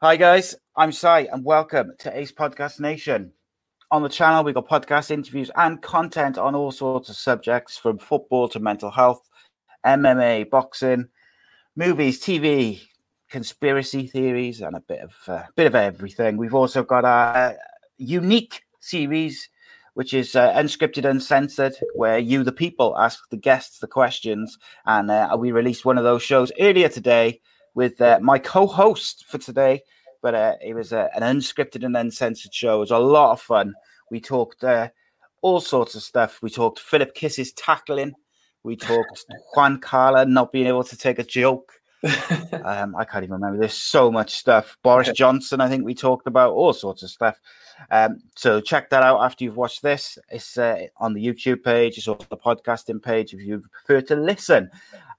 Hi guys, I'm Si and welcome to Ace Podcast Nation. On the channel, we've got podcast interviews and content on all sorts of subjects from football to mental health, MMA, boxing, movies, TV, conspiracy theories, and a bit of uh, bit of everything. We've also got our uh, unique series, which is uh, unscripted, uncensored, where you, the people, ask the guests the questions, and uh, we released one of those shows earlier today with uh, my co-host for today. But uh, it was uh, an unscripted and uncensored show. It was a lot of fun. We talked uh, all sorts of stuff. We talked Philip Kiss's tackling. We talked Juan Carla not being able to take a joke. um, I can't even remember. There's so much stuff. Boris Johnson, I think we talked about all sorts of stuff. Um, so check that out after you've watched this. It's uh, on the YouTube page. It's also the podcasting page if you prefer to listen.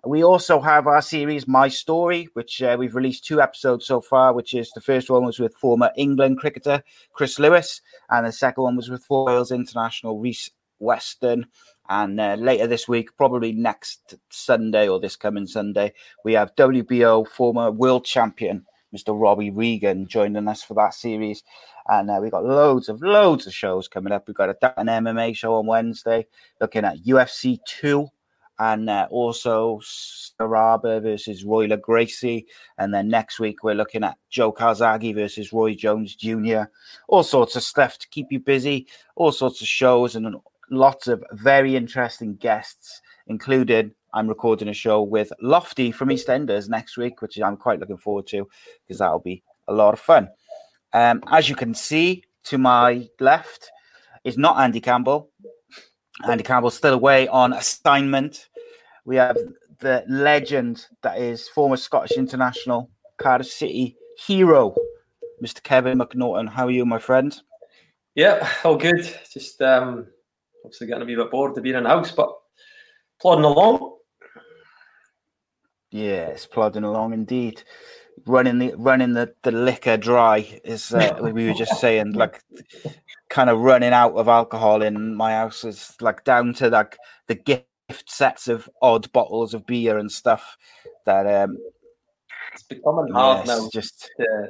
We also have our series My Story, which uh, we've released two episodes so far. Which is the first one was with former England cricketer Chris Lewis, and the second one was with Wales international Rhys Weston. And uh, later this week, probably next Sunday or this coming Sunday, we have WBO former world champion Mr. Robbie Regan joining us for that series. And uh, we've got loads of loads of shows coming up. We've got a, an MMA show on Wednesday, looking at UFC 2 and uh, also Sakuraba versus Royler Gracie. And then next week, we're looking at Joe Calzaghe versus Roy Jones Jr. All sorts of stuff to keep you busy, all sorts of shows, and lots of very interesting guests, including I'm recording a show with Lofty from EastEnders next week, which I'm quite looking forward to because that'll be a lot of fun. Um, as you can see to my left is not Andy Campbell. Andy Campbell's still away on assignment. We have the legend that is former Scottish international, Cardiff City hero, Mr. Kevin McNaughton. How are you, my friend? Yeah, all good. Just um, obviously getting a wee bit bored of being in the house, but plodding along. Yes, plodding along indeed. Running the running the, the liquor dry is uh, we were just saying like kind of running out of alcohol in my house is like down to like the gift sets of odd bottles of beer and stuff that um It's becoming hard yes, now just to,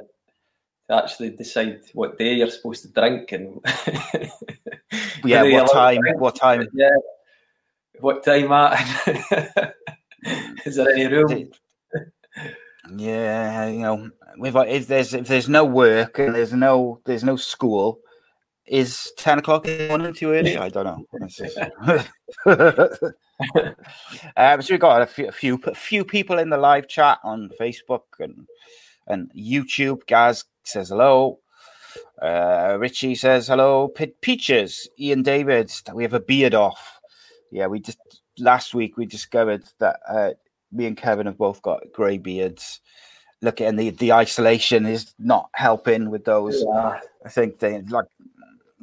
to actually decide what day you're supposed to drink and yeah what time what time Yeah, what time at? Is there any room? yeah you know if, if there's if there's no work and there's no there's no school is 10 o'clock in the morning too early? I don't know. Um, so we got a few, a few a few people in the live chat on facebook and and youtube. Gaz says hello. Uh richie says hello. Pe- peaches ian david we have a beard off. Yeah we just last week we discovered that uh me and Kevin have both got grey beards. Look and the the isolation is not helping with those. Yeah. I think they like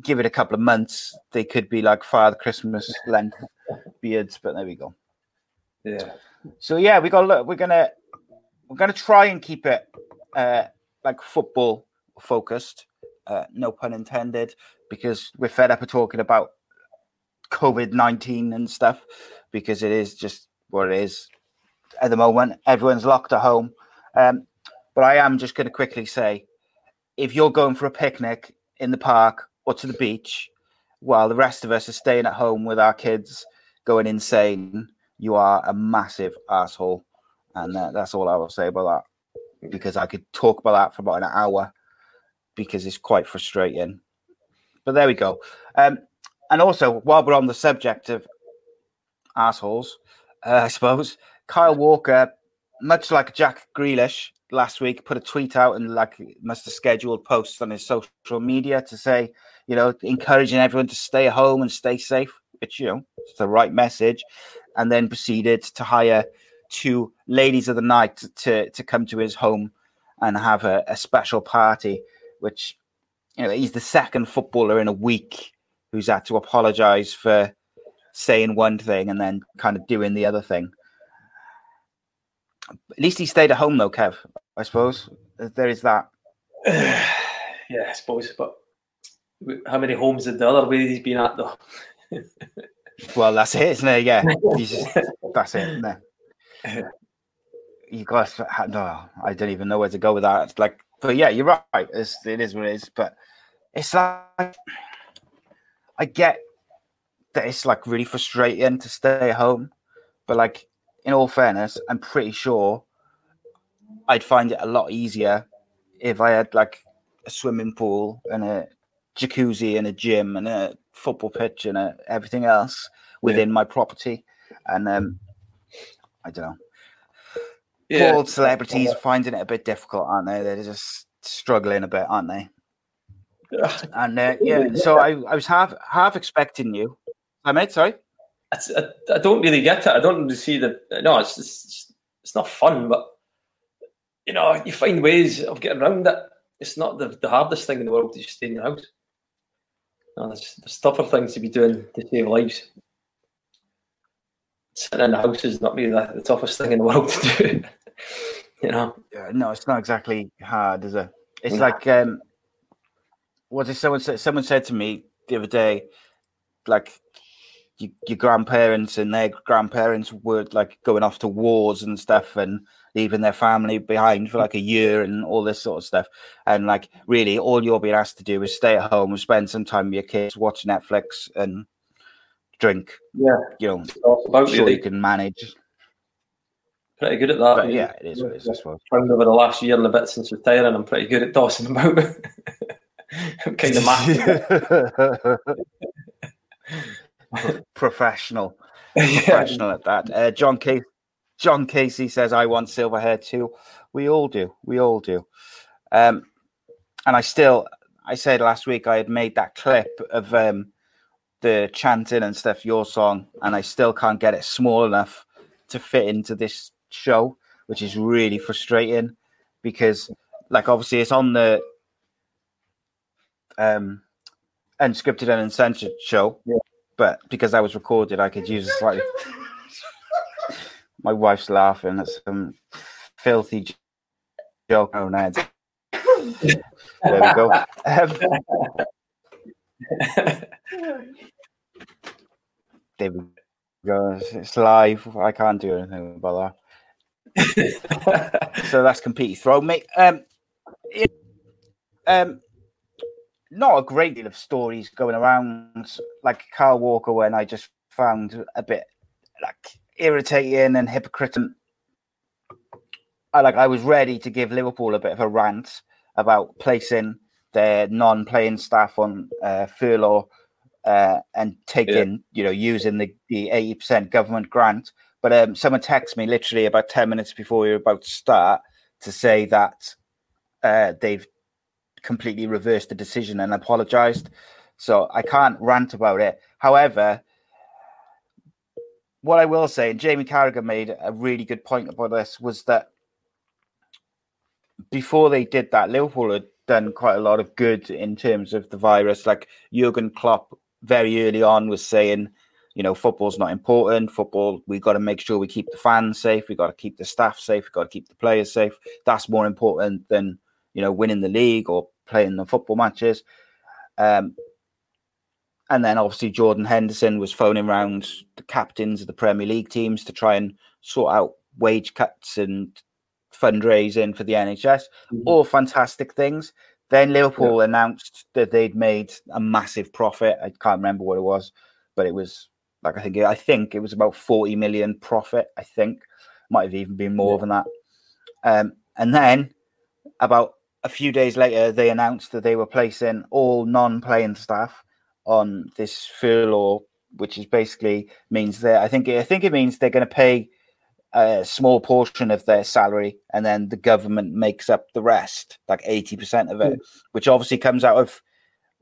give it a couple of months. They could be like Father Christmas length beards, but there we go. yeah. So yeah, we got look. We're gonna we're gonna try and keep it uh, like football focused. Uh, no pun intended, because we're fed up of talking about COVID nineteen and stuff. Because it is just what it is at the moment. Everyone's locked at home. Um, but I am just going to quickly say, if you're going for a picnic in the park or to the beach, while the rest of us are staying at home with our kids going insane, you are a massive asshole. And uh, that's all I will say about that. Because I could talk about that for about an hour because it's quite frustrating. But there we go. Um, and also, while we're on the subject of assholes, uh, I suppose Kyle Walker, much like Jack Grealish last week, put a tweet out and like must have scheduled posts on his social media to say, you know, encouraging everyone to stay home and stay safe, which you know, it's the right message, and then proceeded to hire two ladies of the night to to come to his home and have a, a special party, which you know he's the second footballer in a week who's had to apologize for saying one thing and then kind of doing the other thing. At least he stayed at home though, Kev. I suppose there is that. yeah, I suppose. But how many homes did the other way he's been at though? well, that's it, isn't it? Yeah, just, that's it. You guys, no, I don't even know where to go with that. Like, but yeah, you're right. It's, it is what it is. But it's like I get that it's like really frustrating to stay at home, but like in all fairness, I'm pretty sure I'd find it a lot easier if I had like a swimming pool and a jacuzzi and a gym and a football pitch and a, everything else within yeah. my property. And um, I don't know. Yeah. All celebrities finding it a bit difficult, aren't they? They're just struggling a bit, aren't they? and uh, yeah, so I, I was half half expecting you. I made sorry. I, I, don't really get it. I don't really see that. No, it's just, it's not fun, but you know, you find ways of getting around it. It's not the, the hardest thing in the world to just stay in your house. No, there's, there's tougher things to be doing to save lives sitting in the house is not really the, the toughest thing in the world to do. you know? Yeah, no, it's not exactly hard, is it? It's yeah. like um, what did someone say? Someone said to me the other day, like your, your grandparents and their grandparents were like going off to wars and stuff and leaving their family behind for like a year and all this sort of stuff. And like really all you're being asked to do is stay at home and spend some time with your kids, watch Netflix and drink. Yeah, you know, about sure you can manage. Pretty good at that. But yeah, it is what it is. I suppose. Found over the last year and a bit since retiring, I'm pretty good at tossing about. I'm kind of mad. Professional, professional at that. Uh, John Casey, John Casey says, "I want silver hair too." We all do. We all do. Um, and I still, I said last week I had made that clip of um, the chanting and stuff, your song, and I still can't get it small enough to fit into this show, which is really frustrating because, like, obviously it's on the um, unscripted and uncensored show, yeah. But because I was recorded, I could use a slightly. My wife's laughing at some filthy joke. Oh, Ned. there we go. Um, David goes, it's live. I can't do anything about that. so that's completely thrown me. Um, it, um, not a great deal of stories going around, like Kyle Walker, when I just found a bit like irritating and hypocritical. I like I was ready to give Liverpool a bit of a rant about placing their non-playing staff on uh, furlough uh, and taking, yeah. you know, using the, the 80% government grant. But um, someone texted me literally about 10 minutes before we were about to start to say that uh, they've completely reversed the decision and apologized. So I can't rant about it. However, what I will say, and Jamie Carragher made a really good point about this, was that before they did that, Liverpool had done quite a lot of good in terms of the virus. Like Jurgen Klopp very early on was saying, you know, football's not important. Football, we've got to make sure we keep the fans safe. We've got to keep the staff safe. We've got to keep the players safe. That's more important than you know winning the league or playing the football matches. Um, and then obviously Jordan Henderson was phoning around the captains of the Premier League teams to try and sort out wage cuts and fundraising for the NHS. Mm-hmm. All fantastic things. Then Liverpool yeah. announced that they'd made a massive profit. I can't remember what it was, but it was like I think I think it was about forty million profit. I think might have even been more yeah. than that. Um, and then about a few days later, they announced that they were placing all non-playing staff on this furlough, which is basically means that I think I think it means they're going to pay a small portion of their salary, and then the government makes up the rest, like eighty percent of it, mm. which obviously comes out of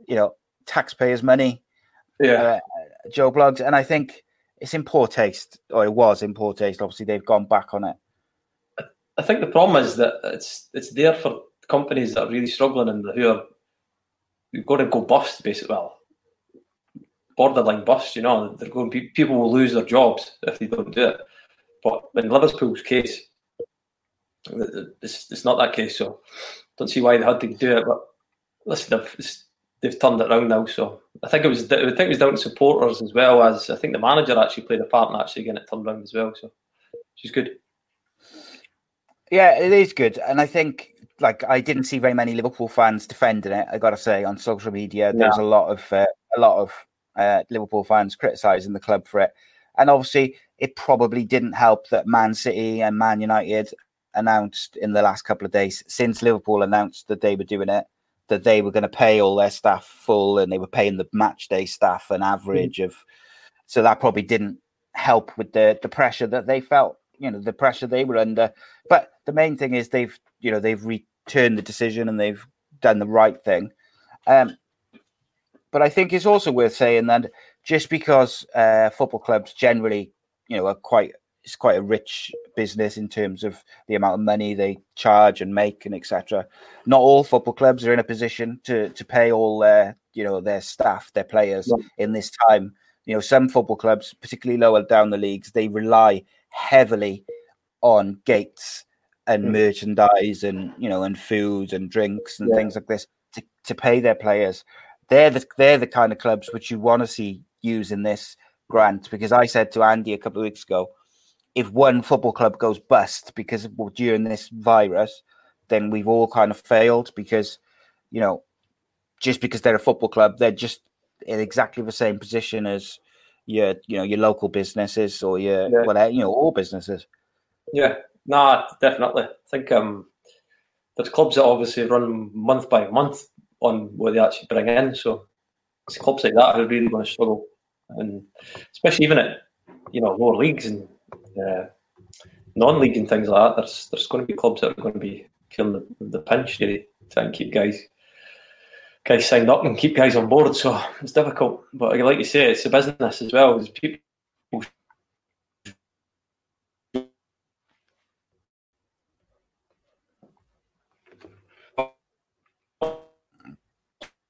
you know taxpayers' money. Yeah, uh, Joe Bloggs, and I think it's in poor taste, or it was in poor taste. Obviously, they've gone back on it. I think the problem is that it's it's there for companies that are really struggling and who are who've got to go bust basically. Well, borderline bust. You know, they're going. People will lose their jobs if they don't do it. But in Liverpool's case, it's, it's not that case. So don't see why they had to do it. But listen, they've, they've turned it around now. So I think it was I think it was down to supporters as well as I think the manager actually played a part in actually getting it turned around as well. So she's good. Yeah, it is good, and I think like I didn't see very many Liverpool fans defending it. I got to say on social media, there's a lot of uh, a lot of uh, Liverpool fans criticising the club for it, and obviously it probably didn't help that Man City and Man United announced in the last couple of days since Liverpool announced that they were doing it that they were going to pay all their staff full and they were paying the match day staff an average mm. of so that probably didn't help with the the pressure that they felt you know the pressure they were under but the main thing is they've you know they've returned the decision and they've done the right thing um but i think it's also worth saying that just because uh, football clubs generally you know are quite it's quite a rich business in terms of the amount of money they charge and make and etc. Not all football clubs are in a position to to pay all their you know their staff, their players yeah. in this time. You know, some football clubs, particularly lower down the leagues, they rely heavily on gates and mm. merchandise and you know and foods and drinks and yeah. things like this to, to pay their players. They're the they're the kind of clubs which you want to see using this grant because I said to Andy a couple of weeks ago, if one football club goes bust because well, during this virus, then we've all kind of failed because, you know, just because they're a football club, they're just in exactly the same position as your, you know, your local businesses or your yeah. whatever, you know, all businesses. Yeah, no, definitely. I think um, there's clubs that obviously run month by month on what they actually bring in. So it's clubs like that are really going to struggle, and especially even at you know lower leagues and uh, non-league and things like that, there's there's going to be clubs that are going to be feeling the, the pinch really and keep guys guys signed up and keep guys on board. So it's difficult, but like you say, it's a business as well. As people.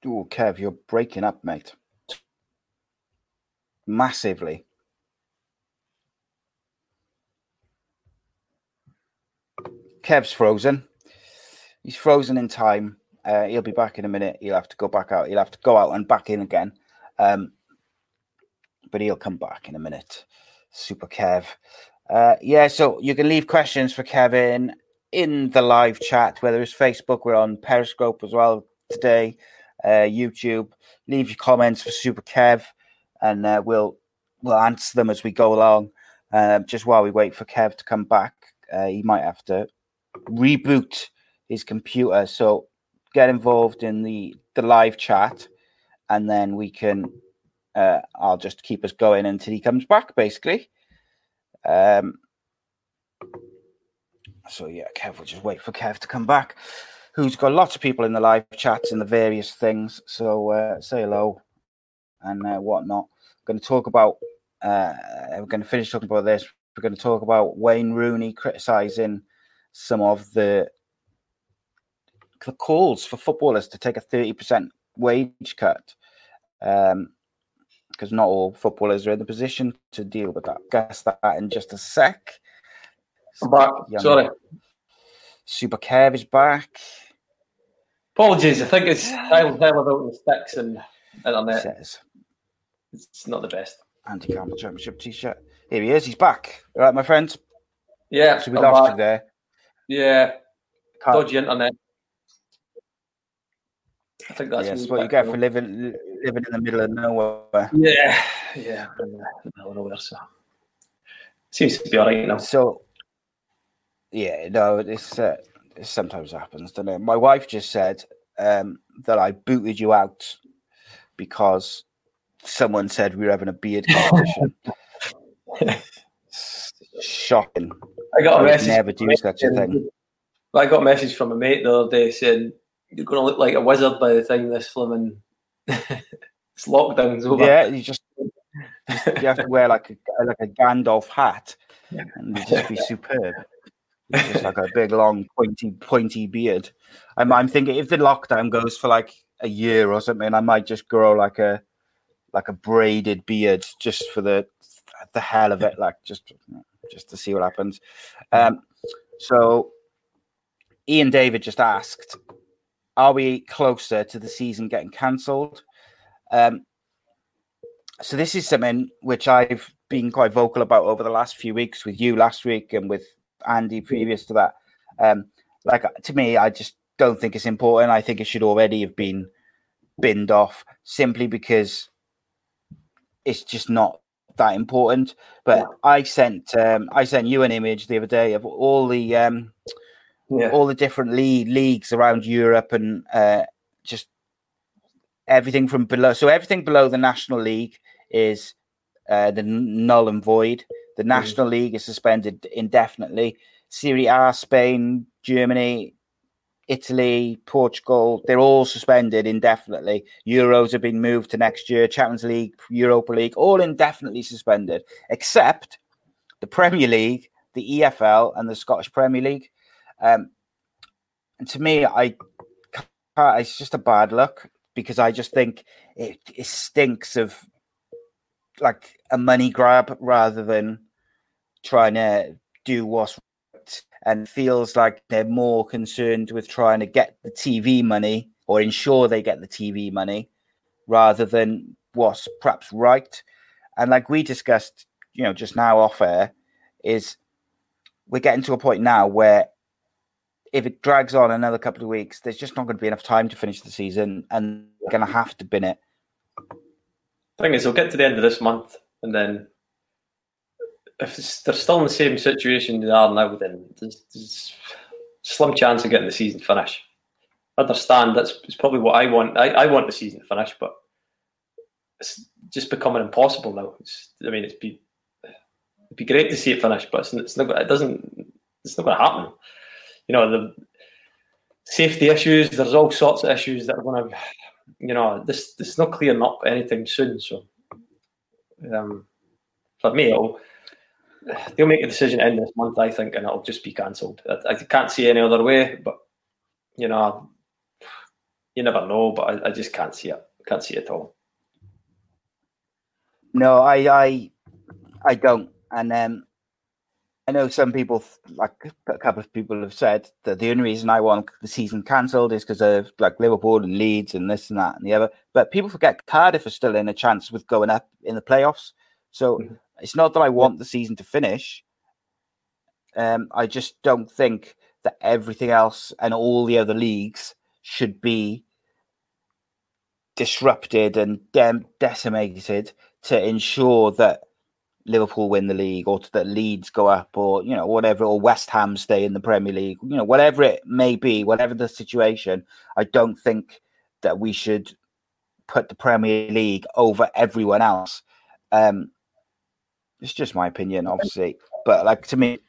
Oh, Kev, you're breaking up, mate. Massively. Kev's frozen. He's frozen in time. Uh, he'll be back in a minute. He'll have to go back out. He'll have to go out and back in again. Um, but he'll come back in a minute. Super Kev. Uh, yeah, so you can leave questions for Kevin in the live chat, whether it's Facebook, we're on Periscope as well today, uh, YouTube. Leave your comments for Super Kev, and uh, we'll we'll answer them as we go along. Uh, just while we wait for Kev to come back, uh, he might have to reboot his computer. So get involved in the the live chat, and then we can. Uh, I'll just keep us going until he comes back, basically. Um. So yeah, Kev, we'll just wait for Kev to come back. Who's got lots of people in the live chats and the various things. So uh, say hello and uh, whatnot. We're going to talk about. Uh, we're going to finish talking about this. We're going to talk about Wayne Rooney criticizing some of the the calls for footballers to take a 30% wage cut um, because not all footballers are in the position to deal with that. Guess that in just a sec. I'm back. Sorry. Super Kev is back. Apologies. I think it's Tyler Taylor about the sticks and internet. Says. It's not the best. Andy Campbell Championship t shirt. Here he is. He's back. All right, my friends. Yeah. So we lost you there. Yeah, Can't... dodgy internet. I think that's what you get for living living in the middle of nowhere. Yeah, yeah, middle of nowhere. So seems to be all right now. So yeah, no, it's uh, sometimes happens, doesn't it? My wife just said um, that I booted you out because someone said we were having a beard competition. Shocking. I got a message. never do such a thing. I got a message from a mate the other day saying you're going to look like a wizard by the time this flimming this lockdown's over. Yeah, you just you have to wear like a like a Gandalf hat, and you just be superb. It's just like a big, long, pointy, pointy beard. I'm, I'm thinking if the lockdown goes for like a year or something, I might just grow like a like a braided beard just for the the hell of it, like just just to see what happens. Um, so Ian David just asked, "Are we closer to the season getting cancelled?" Um, so this is something which I've been quite vocal about over the last few weeks with you last week and with Andy previous to that. Um, like to me, I just don't think it's important. I think it should already have been binned off simply because it's just not that important. But I sent um, I sent you an image the other day of all the um, Yeah. all the different league, leagues around Europe and uh, just everything from below. So everything below the National League is uh, the null and void. The National League is suspended indefinitely. Serie A, Spain, Germany, Italy, Portugal, they're all suspended indefinitely. Euros have been moved to next year. Champions League, Europa League, all indefinitely suspended, except the Premier League, the EFL, and the Scottish Premier League. Um, and to me, I can't, it's just a bad look because I just think it, it stinks of like a money grab rather than trying to do what's right and feels like they're more concerned with trying to get the TV money or ensure they get the TV money rather than what's perhaps right. And like we discussed, you know, just now off air, is we're getting to a point now where if it drags on another couple of weeks, there's just not going to be enough time to finish the season, and we're going to have to bin it. The Thing is, they'll get to the end of this month, and then if they're still in the same situation they are now, then there's, there's slim chance of getting the season finished. I understand that's it's probably what I want. I, I want the season to finish, but it's just becoming impossible now. It's, I mean, it'd be it'd be great to see it finish, but it's, it's not. It doesn't. It's not going to happen. You know the safety issues. There's all sorts of issues that are going to. You know, this this is not clearing up anytime soon. So, um, for me, it'll, they'll make a decision in this month, I think, and it'll just be cancelled. I, I can't see any other way. But you know, you never know. But I, I just can't see it. Can't see it at all. No, I, I, I don't. And um, I know some people, like a couple of people, have said that the only reason I want the season cancelled is because of like Liverpool and Leeds and this and that and the other. But people forget Cardiff are still in a chance with going up in the playoffs. So Mhm. It's not that I want the season to finish. Um, I just don't think that everything else and all the other leagues should be disrupted and dem- decimated to ensure that Liverpool win the league or that Leeds go up or you know whatever or West Ham stay in the Premier League you know whatever it may be whatever the situation I don't think that we should put the Premier League over everyone else um it's just my opinion obviously but like to me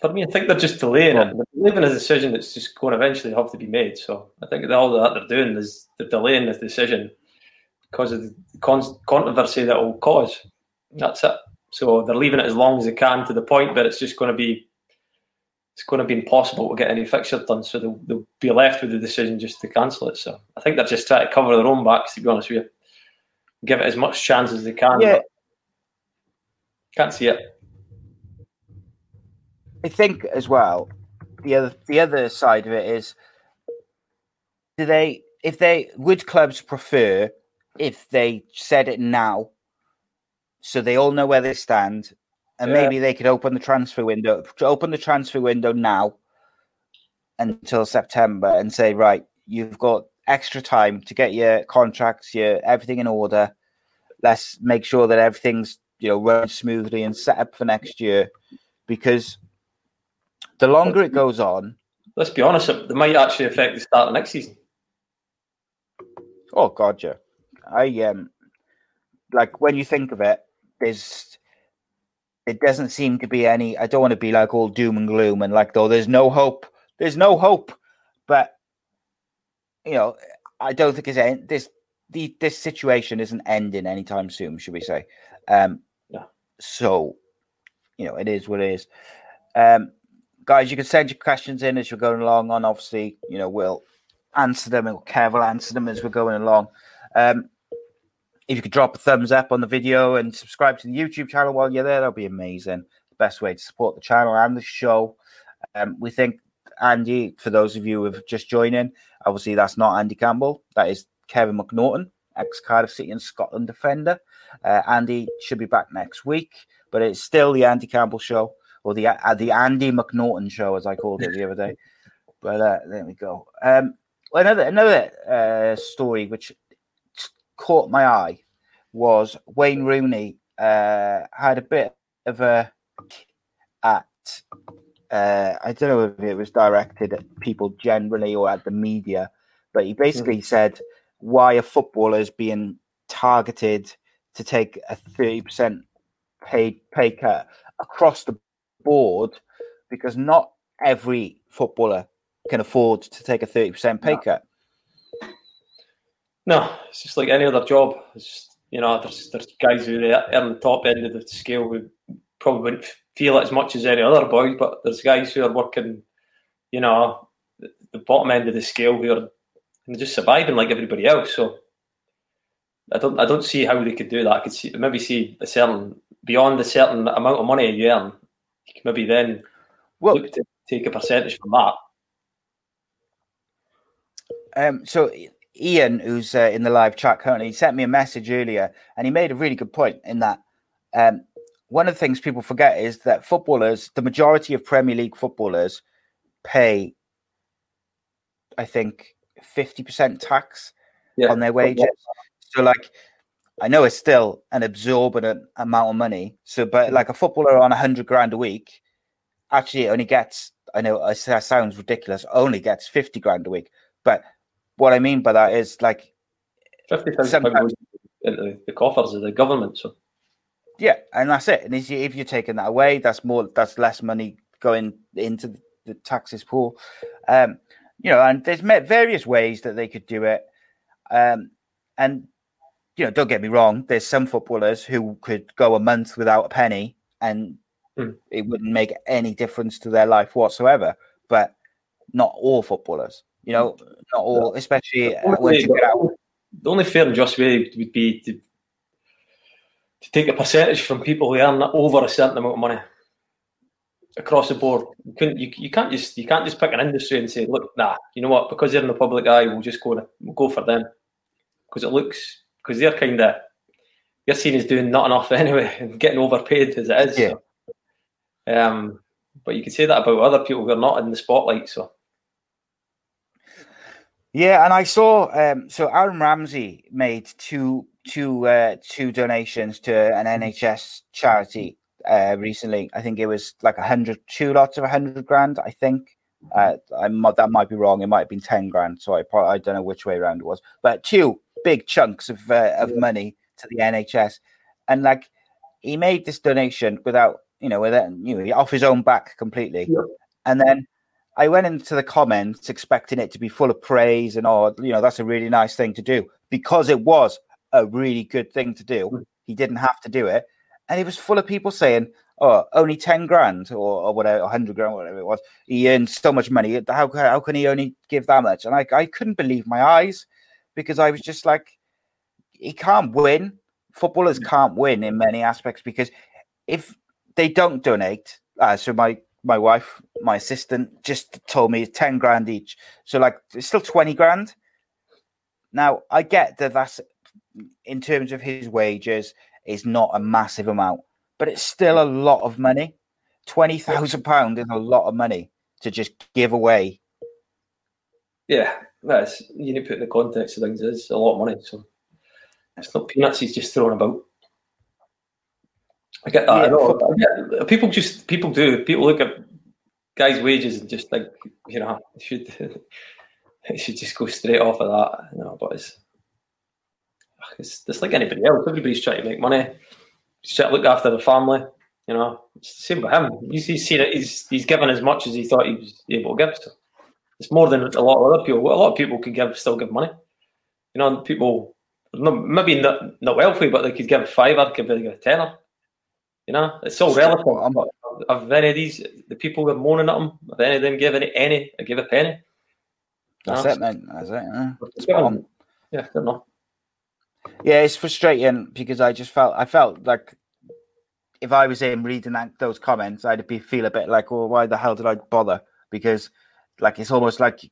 For me, I think they're just delaying it. They're delaying a decision that's just going to eventually have to be made. So I think all that they're doing is they're delaying this decision because of the con- controversy that will cause. That's it. So they're leaving it as long as they can to the point that it's just going to be it's going to be impossible to get any fixture done. So they'll, they'll be left with the decision just to cancel it. So I think they're just trying to cover their own backs. To be honest with you, give it as much chance as they can. Yeah. but Can't see it. I think as well, the other the other side of it is, do they if they would clubs prefer if they said it now, so they all know where they stand, and Yeah. maybe they could open the transfer window, open the transfer window now until September, and say right, you've got extra time to get your contracts, your everything in order. Let's make sure that everything's you know run smoothly and set up for next year, because the longer it goes on, let's be honest, it might actually affect the start of next season. Oh God, yeah. I um like when you think of it, there's it doesn't seem to be any I don't want to be like all doom and gloom and like though there's no hope. There's no hope. But you know, I don't think it's end this the this situation isn't ending anytime soon, should we say. Um Yeah. so you know, it is what it is. Um guys, you can send your questions in as you're going along on obviously, you know, we'll answer them and Kev will answer them as we're going along. Um, if you could drop a thumbs up on the video and subscribe to the YouTube channel while you're there, that'll be amazing. The best way to support the channel and the show. Um, we think Andy, for those of you who have just joined in, obviously that's not Andy Campbell, that is Kevin McNaughton, ex Cardiff City and Scotland defender. Uh, Andy should be back next week, but it's still the Andy Campbell show or the uh, the Andy McNaughton show, as I called it the other day. But uh, there we go. Um, another another uh, story which caught my eye was Wayne Rooney uh, had a bit of a at uh, I don't know if it was directed at people generally or at the media, but he basically said why are footballers being targeted to take a thirty percent pay pay cut across the board because not every footballer can afford to take a thirty percent pay No. cut. No, it's just like any other job. It's just, you know, there's there's guys who are on the top end of the scale who probably wouldn't feel it as much as any other boys, but there's guys who are working, you know, the, the bottom end of the scale who are just surviving like everybody else. So I don't I don't see how they could do that. I could see maybe see a certain beyond a certain amount of money you earn, you can maybe then Well, look to take a percentage from that. Um, so Ian, who's uh, in the live chat currently, he sent me a message earlier, and he made a really good point in that um, one of the things people forget is that footballers, the majority of Premier League footballers, pay, I think, fifty percent tax Yeah. on their wages. So, like, I know it's still an absorbent amount of money. So, but like a footballer on a hundred grand a week, actually only gets. I know it that sounds ridiculous. Only gets fifty grand a week, but what I mean by that is like, Fifty thousand pounds into the coffers of the government. So yeah, and that's it. And if you- if you're taking that away, that's more, that's less money going into the, taxes pool. Um, you know, and there's various ways that they could do it. Um, and you know, don't get me wrong. There's some footballers who could go a month without a penny, and Mm. it wouldn't make any difference to their life whatsoever. But not all footballers. You know, not all, especially uh, you get out. the only fair and just way would be to, to take a percentage from people who earn over a certain amount of money across the board. You couldn't, you, you can't just you can't just pick an industry and say, look, nah, you know what? Because they're in the public eye, we'll just go we'll go for them because it looks because they're kind of you're seen as doing not enough anyway and getting overpaid as it is. Yeah. So. Um, but you could say that about other people who are not in the spotlight. So Yeah, and I saw um, so Aaron Ramsey made two two uh, two donations to an NHS charity uh, recently. I think it was like a hundred two lots of a hundred grand. I think uh, I might, that might be wrong. It might have been ten grand. So I probably, I don't know which way around it was, but two big chunks of uh, of money to the NHS, and like he made this donation without you know without you know off his own back completely, Yeah. and then I went into the comments expecting it to be full of praise and oh, you know, that's a really nice thing to do because it was a really good thing to do. Mm. He didn't have to do it, and it was full of people saying, "Oh, only ten grand or, or whatever, hundred grand, whatever it was. He earns so much money. How how can he only give that much?" And I I couldn't believe my eyes because I was just like, he can't win. Footballers can't win in many aspects because if they don't donate, uh, so my my wife, my assistant, just told me it's ten grand each. So like it's still twenty grand. Now I get that that's in terms of his wages is not a massive amount, but it's still a lot of money. Twenty thousand pound is a lot of money to just give away. Yeah, that's you need to put in the context of things. It's a lot of money, so it's not peanuts. He's just throwing about. I get that. I Yeah, people just people do. People look at guys' wages and just like you know it should it should just go straight off of that. You know, but it's it's just like anybody else. Everybody's trying to make money. He's trying to look after the family. You know, it's the same with him. He's, he's seen it. He's he's given as much as he thought he was able to give. So it's more than a lot of other people. A lot of people could give still give money. You know, people maybe not not wealthy, but they could give a fiver, could give a tenner. You know, it's all relative. Have any of these the people that moaning at them? Have any of them give any any? I give a penny? That's it, man. That's it. Yeah. Um, yeah, I don't know. Yeah, it's frustrating because I just felt I felt like if I was him reading that, those comments, I'd be feel a bit like, well, why the hell did I bother? Because like it's almost like,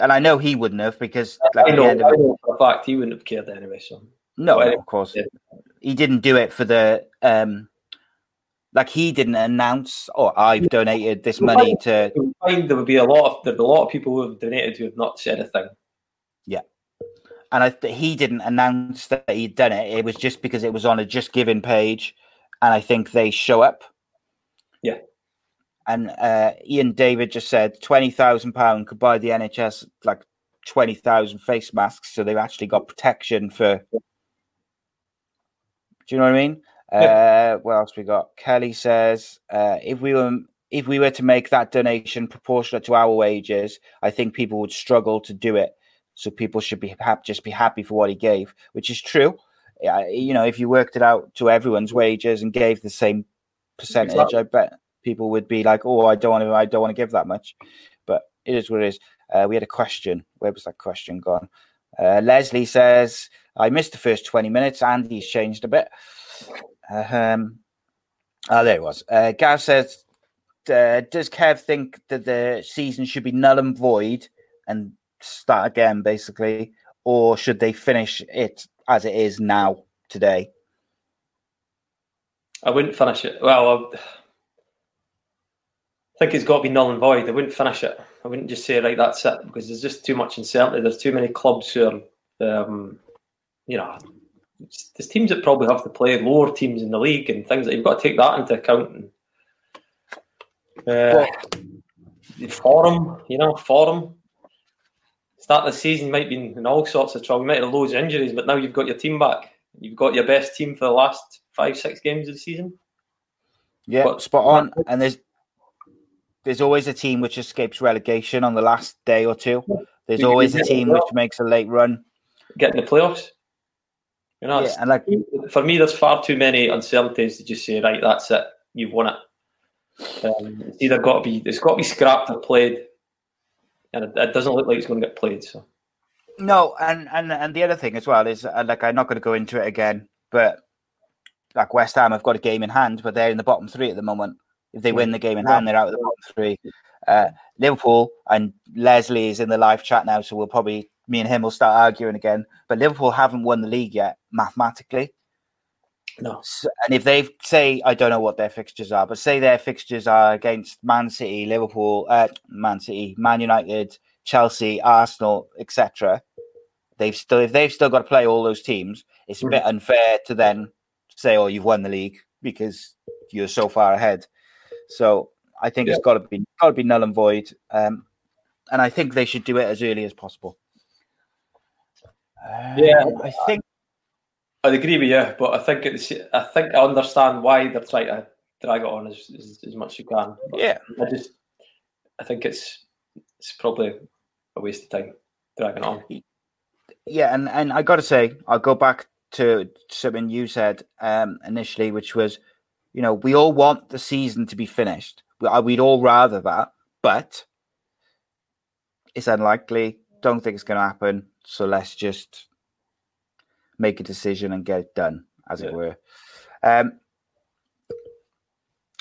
and I know he wouldn't have because like I know, I know for a fact he wouldn't have cared anyway. So no, of course he didn't do it for the um like he didn't announce or oh, I've donated this money to. Find there would be a lot of there'd be a lot of people who have donated who have not said a thing. Yeah, and I he didn't announce that he'd done it. It was just because it was on a Just Giving page, and I think they show up. And uh, Ian David just said twenty thousand pound could buy the NHS like twenty thousand face masks, so they've actually got protection for. Do you know what I mean? Uh, what else we got? Kelly says, uh, if we were if we were to make that donation proportionate to our wages, I think people would struggle to do it. So people should be happy, just be happy for what he gave, which is true. Yeah, you know, if you worked it out to everyone's wages and gave the same percentage, exactly. I bet people would be like, "Oh, I don't want to, I don't want to give that much." But it is what it is. Uh, we had a question. Where was that question gone? Uh, Leslie says, "I missed the first twenty minutes. Andy's changed a bit." Um, oh, there it was. Uh, Gav says, "Does Kev think that the season should be null and void and start again, basically, or should they finish it as it is now today?" I wouldn't finish it. Well, I think it's got to be null and void. I wouldn't finish it. I wouldn't just say right, that's it, because there's just too much uncertainty. There's too many clubs who are, um, you know, there's teams that probably have to play lower teams in the league and things that you've got to take that into account. And, uh, forum, you know, forum. Start of the season might be in all sorts of trouble. You might have loads of injuries, but now you've got your team back. You've got your best team for the last five, six games of the season. Yeah, but, spot on. And there's there's always a team which escapes relegation on the last day or two. There's always a team which makes a late run. Getting the playoffs. You know, yeah, and like for me, there's far too many uncertainties to just say, right, that's it, you've won it. Um, it's either got to be, it's got to be scrapped or played, and it, it, doesn't look like it's going to get played. So, no, and and and the other thing as well is, uh, like, I'm not going to go into it again, but like West Ham have got a game in hand, but they're in the bottom three at the moment. If they win the game in hand, they're out of the bottom three. Uh, Liverpool and Leslie is in the live chat now, so we'll probably me and him will start arguing again. But Liverpool haven't won the league yet, mathematically. No. So, and if they say, I don't know what their fixtures are, but say their fixtures are against Man City, Liverpool, uh, Man City, Man United, Chelsea, Arsenal, etc. They've still, if they've still got to play all those teams, it's a bit unfair to then say, "Oh, you've won the league" because you're so far ahead. So I think yeah. it's got to be got to be null and void, um, and I think they should do it as early as possible. Um, yeah, I think I agree with you, but I think it's I think I understand why they're trying to drag it on as, as, as much as you can. But yeah, I just I think it's it's probably a waste of time dragging on. Yeah, and and I got to say, I'll go back to something you said um, initially, which was, you know, we all want the season to be finished. We'd all rather that, but it's unlikely. Don't think it's going to happen. So let's just make a decision and get it done, as yeah. it were. Um,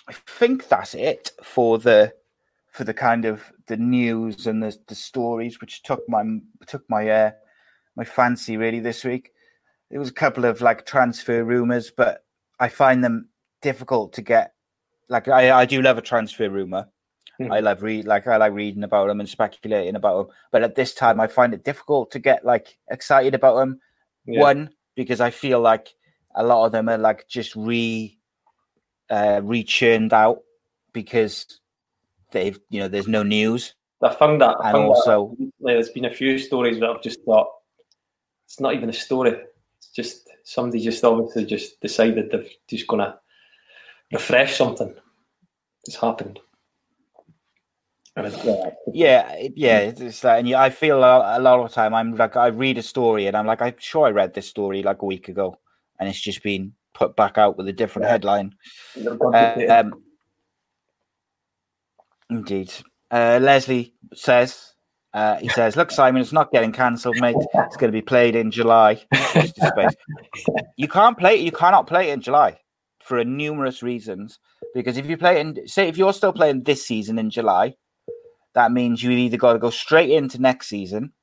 I think that's it for the for the kind of the news and the, the stories which took my took my uh, my fancy really this week. There was a couple of like transfer rumors, but I find them difficult to get. Like I, I do love a transfer rumor, Hmm. I love read like I like reading about them and speculating about them. But at this time, I find it difficult to get like excited about them. Yeah. One because I feel like a lot of them are like just re uh, re-churned out because they've you know there's no news. I found that. I And found also- that, there's been a few stories that I've just thought it's not even a story. It's just somebody just obviously just decided they're just to refresh something. It's happened. Yeah, Yeah, yeah, it's, that, and yeah, I feel a, a lot of time I'm like I read a story and I'm like I'm sure I read this story like a week ago, and it's just been put back out with a different Yeah. headline. Uh, um, indeed. Uh, Leslie says, uh, he says, look, Simon, it's not getting cancelled, mate. It's going to be played in July. Watch this space. you can't play it. You cannot play it in July for a numerous reasons. Because if you play in, say, if you're still playing this season in July, that means you've either got to go straight into next season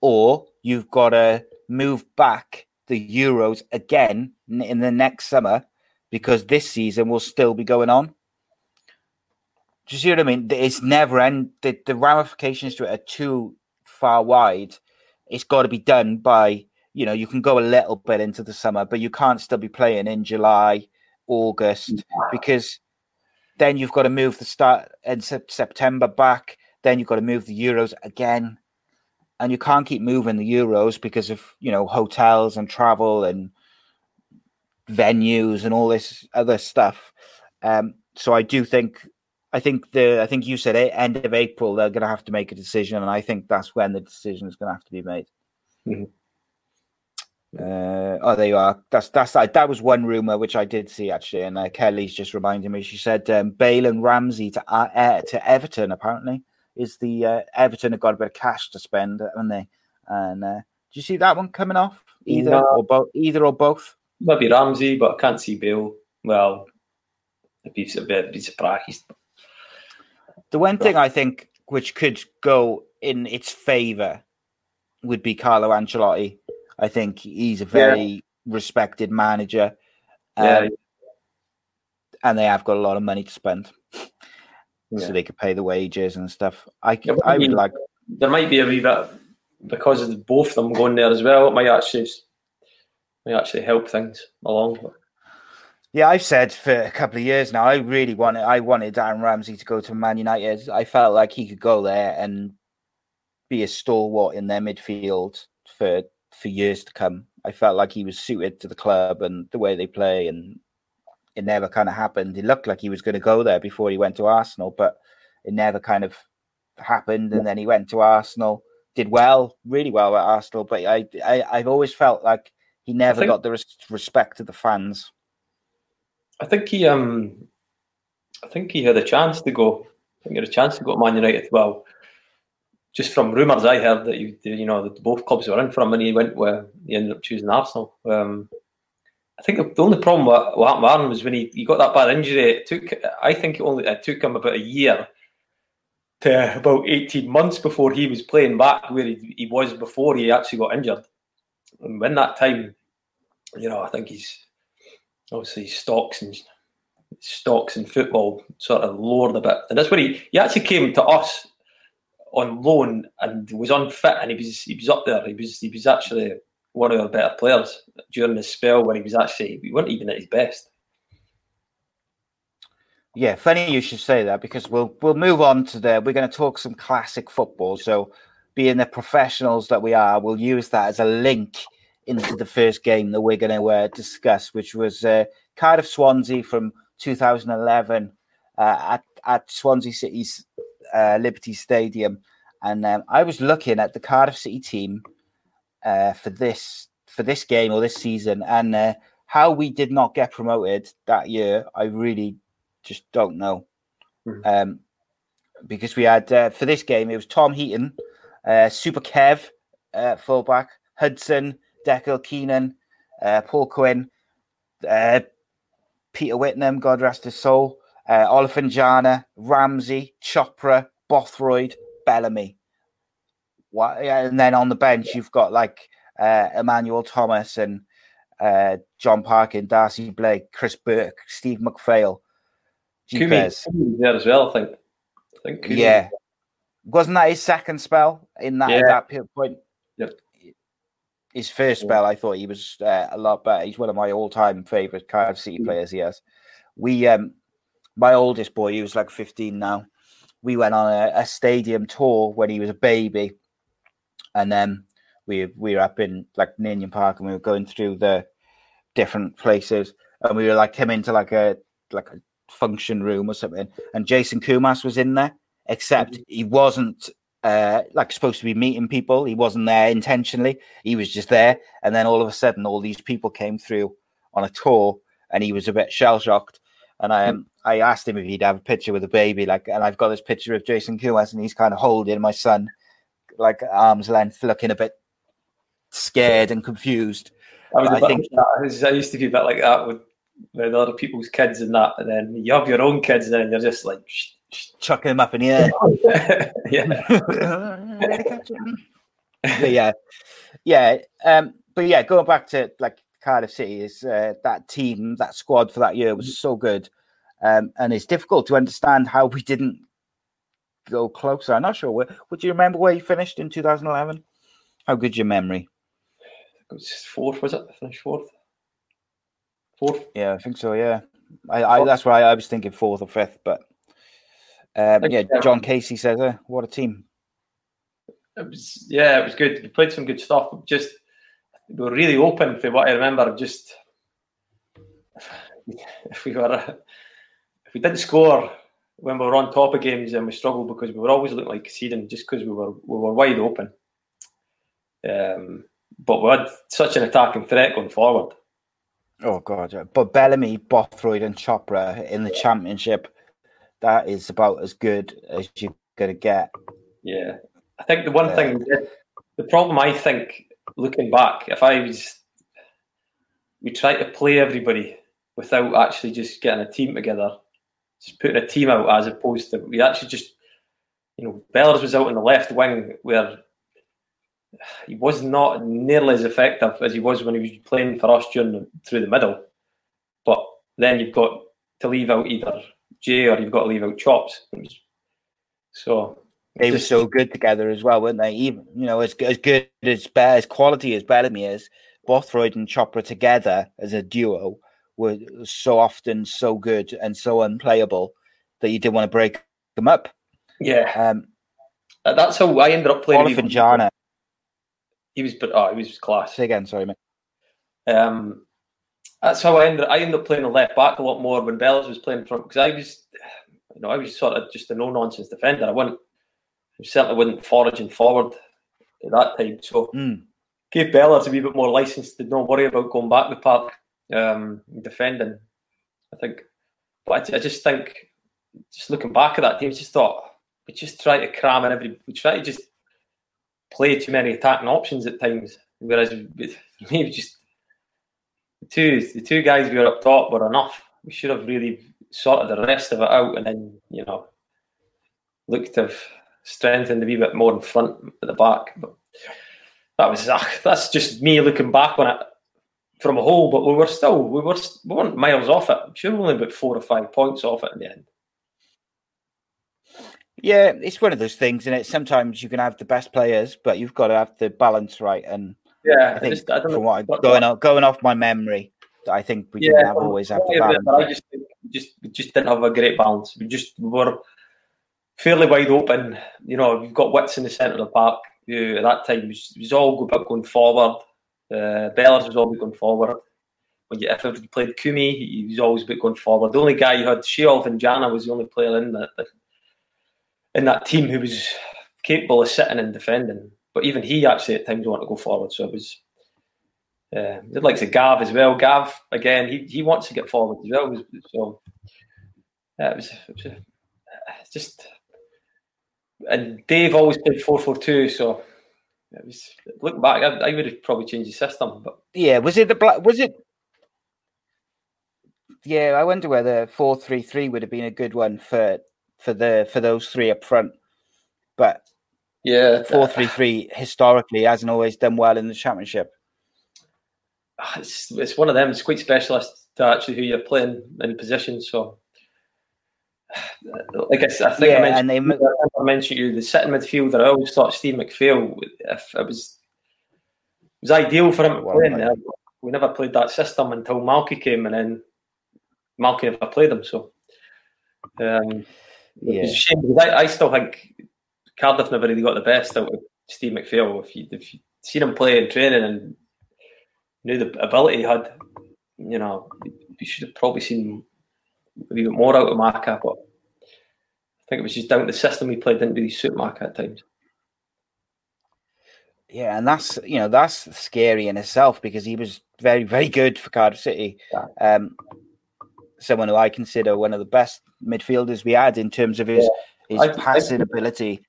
or you've got to move back the Euros again in the next summer because this season will still be going on. Do you see what I mean? It's never end. The, the ramifications to it are too far wide. It's got to be done by, you know, you can go a little bit into the summer, but you can't still be playing in July, August, because then you've got to move the start in September back. Then you've got to move the Euros again. And you can't keep moving the Euros because of, you know, hotels and travel and venues and all this other stuff. Um, so I do think, I think the, I think you said it, end of April they're going to have to make a decision, and I think that's when the decision is going to have to be made. Mhm. Uh, oh, there you are. That's that's that. That was one rumor which I did see actually, and uh, Kelly's just reminding me. She said um, Bale and Ramsey to uh, uh, to Everton apparently is the uh, Everton have got a bit of cash to spend, haven't they? And uh, do you see that one coming off? Either No. or both. Either or both. maybe Ramsey, but I can't see Bale. Well, I'd be, a bit be surprised. The one thing I think which could go in its favour would be Carlo Ancelotti. I think he's a very respected manager, um, Yeah. and they have got a lot of money to spend, Yeah. so they could pay the wages and stuff. I Yeah, I would mean- like. There might be a wee bit because of both of them going there as well. It might actually actually help things along. Yeah, I've said for a couple of years now. I really wanted. I wanted Aaron Ramsey to go to Man United. I felt like he could go there and be a stalwart in their midfield for for years to come. I felt like he was suited to the club and the way they play, and it never kind of happened. It looked like he was going to go there before he went to Arsenal, but it never kind of happened. And then he went to Arsenal, did well, really well at Arsenal. But I, I I've always felt like he never think- got the res- respect of the fans. I think he um I think he had a chance to go. I think he had a chance to go to Man United. As well, just from rumours I heard that you you know that both clubs were in for him, and he went where he ended up choosing Arsenal. Um, I think the only problem what, what happened with Aaron was when he, he got that bad injury. It took I think it only it took him about a year to about eighteen months before he was playing back where he, he was before he actually got injured. And when that time, you know, I think he's obviously stocks and stocks in football sort of lowered a bit. And that's when he, he actually came to us on loan and was unfit and he was he was up there. He was he was actually one of our better players during the spell when he was actually he wasn't even at his best. Yeah, funny you should say that because we'll we'll move on to the we're going to talk some classic football. So, being the professionals that we are, we'll use that as a link into the first game that we're going to uh, discuss, which was uh, Cardiff Swansea from 2011 uh, at at Swansea City's uh, Liberty Stadium, and um, I was looking at the Cardiff City team uh, for this for this game or this season, and uh, how we did not get promoted that year. I really just don't know. Mhm. Um, because we had uh, for this game, it was Tom Heaton, uh, Super Kev, uh, fullback, Hudson, Dekel Keinan, uh, Paul Quinn, uh, Peter Whittingham, God rest his soul, uh, Olofinjana, Ramsey, Chopra, Bothroyd, Bellamy. What, yeah, and then on the bench, you've got like uh, Emmanuel Thomas and uh, Jon Parkin, Darcy Blake, Chris Burke, Steve McPhail. Kumi, Jeepers. Was there as well, I think. I think Kumi- Yeah. Wasn't that his second spell in that Yeah. that point? Yep. His first spell, I thought he was uh, a lot better. He's one of my all-time favorite Cardiff City Mm. players. He has. We, um, my oldest boy, he was like 15 now. we went on a, a stadium tour when he was a baby, and then we we were up in like Ninian Park and we were going through the different places. And we were like came into like a like a function room or something. And Jason Koumas was in there except mm-hmm. he wasn't uh like supposed to be meeting people. He wasn't there intentionally. He was just there. And then all of a sudden all these people came through on a tour and he was a bit shell shocked and I um, I asked him if he'd have a picture with a baby like and I've got this picture of Jason Koumas and he's kind of holding my son like arm's length looking a bit scared and confused I, I think like I used to be a bit like that with with other people's kids and that, and then you have your own kids, and then you're just like shh, shh. chucking them up in the air. yeah, yeah, yeah. Um, but yeah, going back to like Cardiff City is uh, that team, that squad for that year was so good, um, and it's difficult to understand how we didn't go closer. I'm not sure. Where, would you remember where you finished in 2011? How good your memory? It was fourth, was it? I finished fourth. Fourth. Yeah, I think so. Yeah, I, I that's why I was thinking fourth or fifth, but um, yeah, John Casey says, uh, "What a team!" It was yeah, it was good. We played some good stuff. Just we were really open for what I remember. Just if we were if we didn't score when we were on top of games, and we struggled because we were always looking like conceding just because we were we were wide open. Um, but we had such an attacking threat going forward. Oh god, but Bellamy, Bothroyd, and Chopra in the championship, that is about as good as you're gonna get. Yeah, I think the one thing, the problem I think, looking back, if I was, we try to play everybody without actually just getting a team together, just putting a team out as opposed to we actually just, you know, Bellers was out on the left wing where he was not nearly as effective as he was when he was playing for us during the, through the middle. But then you've got to leave out either Jay or you've got to leave out Chops. So they were so good together as well, weren't they? Even you know, as as good as as quality as Bellamy is, Bothroyd and Chopra together as a duo were so often so good and so unplayable that you didn't want to break them up. Yeah, um, that's how I ended up playing. Olofinjana he was, but oh, he was class. Say again, sorry, mate. Um, that's how I ended. I ended up playing the left back a lot more when Bells was playing front because I was, you know, I was sort of just a no nonsense defender. I wouldn't, I certainly wasn't foraging forward at that time. So mm. gave Bellers a wee bit more license to not worry about going back the park, um, defending. I think, but I, I, just think, just looking back at that team, just thought we just try to cram in every. We try to just play too many attacking options at times. Whereas for me, just the two the two guys we were up top were enough. We should have really sorted the rest of it out, and then you know looked to have strengthened a wee bit more in front at the back. But that was that's just me looking back on it from a hole, But we were still we were we weren't miles off it. I'm sure only about four or five points off it in the end. Yeah, it's one of those things, and it sometimes you can have the best players, but you've got to have the balance right. And yeah, I think I just, I from what I'm going off, going off my memory, I think we yeah, didn't have, always have the balance. I just just we just didn't have a great balance. We just were fairly wide open. You know, we've got Wits in the centre of the park. Who at that time was, was all about going forward. Uh, Bellers was always going forward. When you, if you played Kumi, he was always going forward. The only guy you had, Seyi Olofinjana, was the only player in that, in that team who was capable of sitting and defending. But even he actually at times wanted to go forward. So it was. Uh, would like to Gav as well. Gav again, he, he wants to get forward as well. So yeah, it was, it was just and Dave always played four four two. So it was looking back, I, I, would have probably changed the system. But yeah, was it the black? Was it? Yeah, I wonder whether four three three would have been a good one for for the for those three up front. But yeah, four three three historically hasn't always done well in the championship. Ah, it's, it's one of them. It's quite specialist to actually who you're playing in position. So, like I, I think yeah, I mentioned, and they, I mentioned you the sitting midfielder. I always thought Steve McPhail, if it was, it was ideal for him to play. Well, we never played that system until Malky came, and then Malky never played him. So, um, Yeah. It's a shame because I, I still think Cardiff never really got the best out of Steve McPhail. If you if you seen him play in training and knew the ability he had, you know, you should have probably seen a wee bit more out of Maka. But I think it was just down to the system he played didn't really suit Maka at times. Yeah, and that's you know that's scary in itself because he was very very good for Cardiff City. Yeah. Um, someone who I consider one of the best midfielders we had in terms of his his I- I passing think- ability.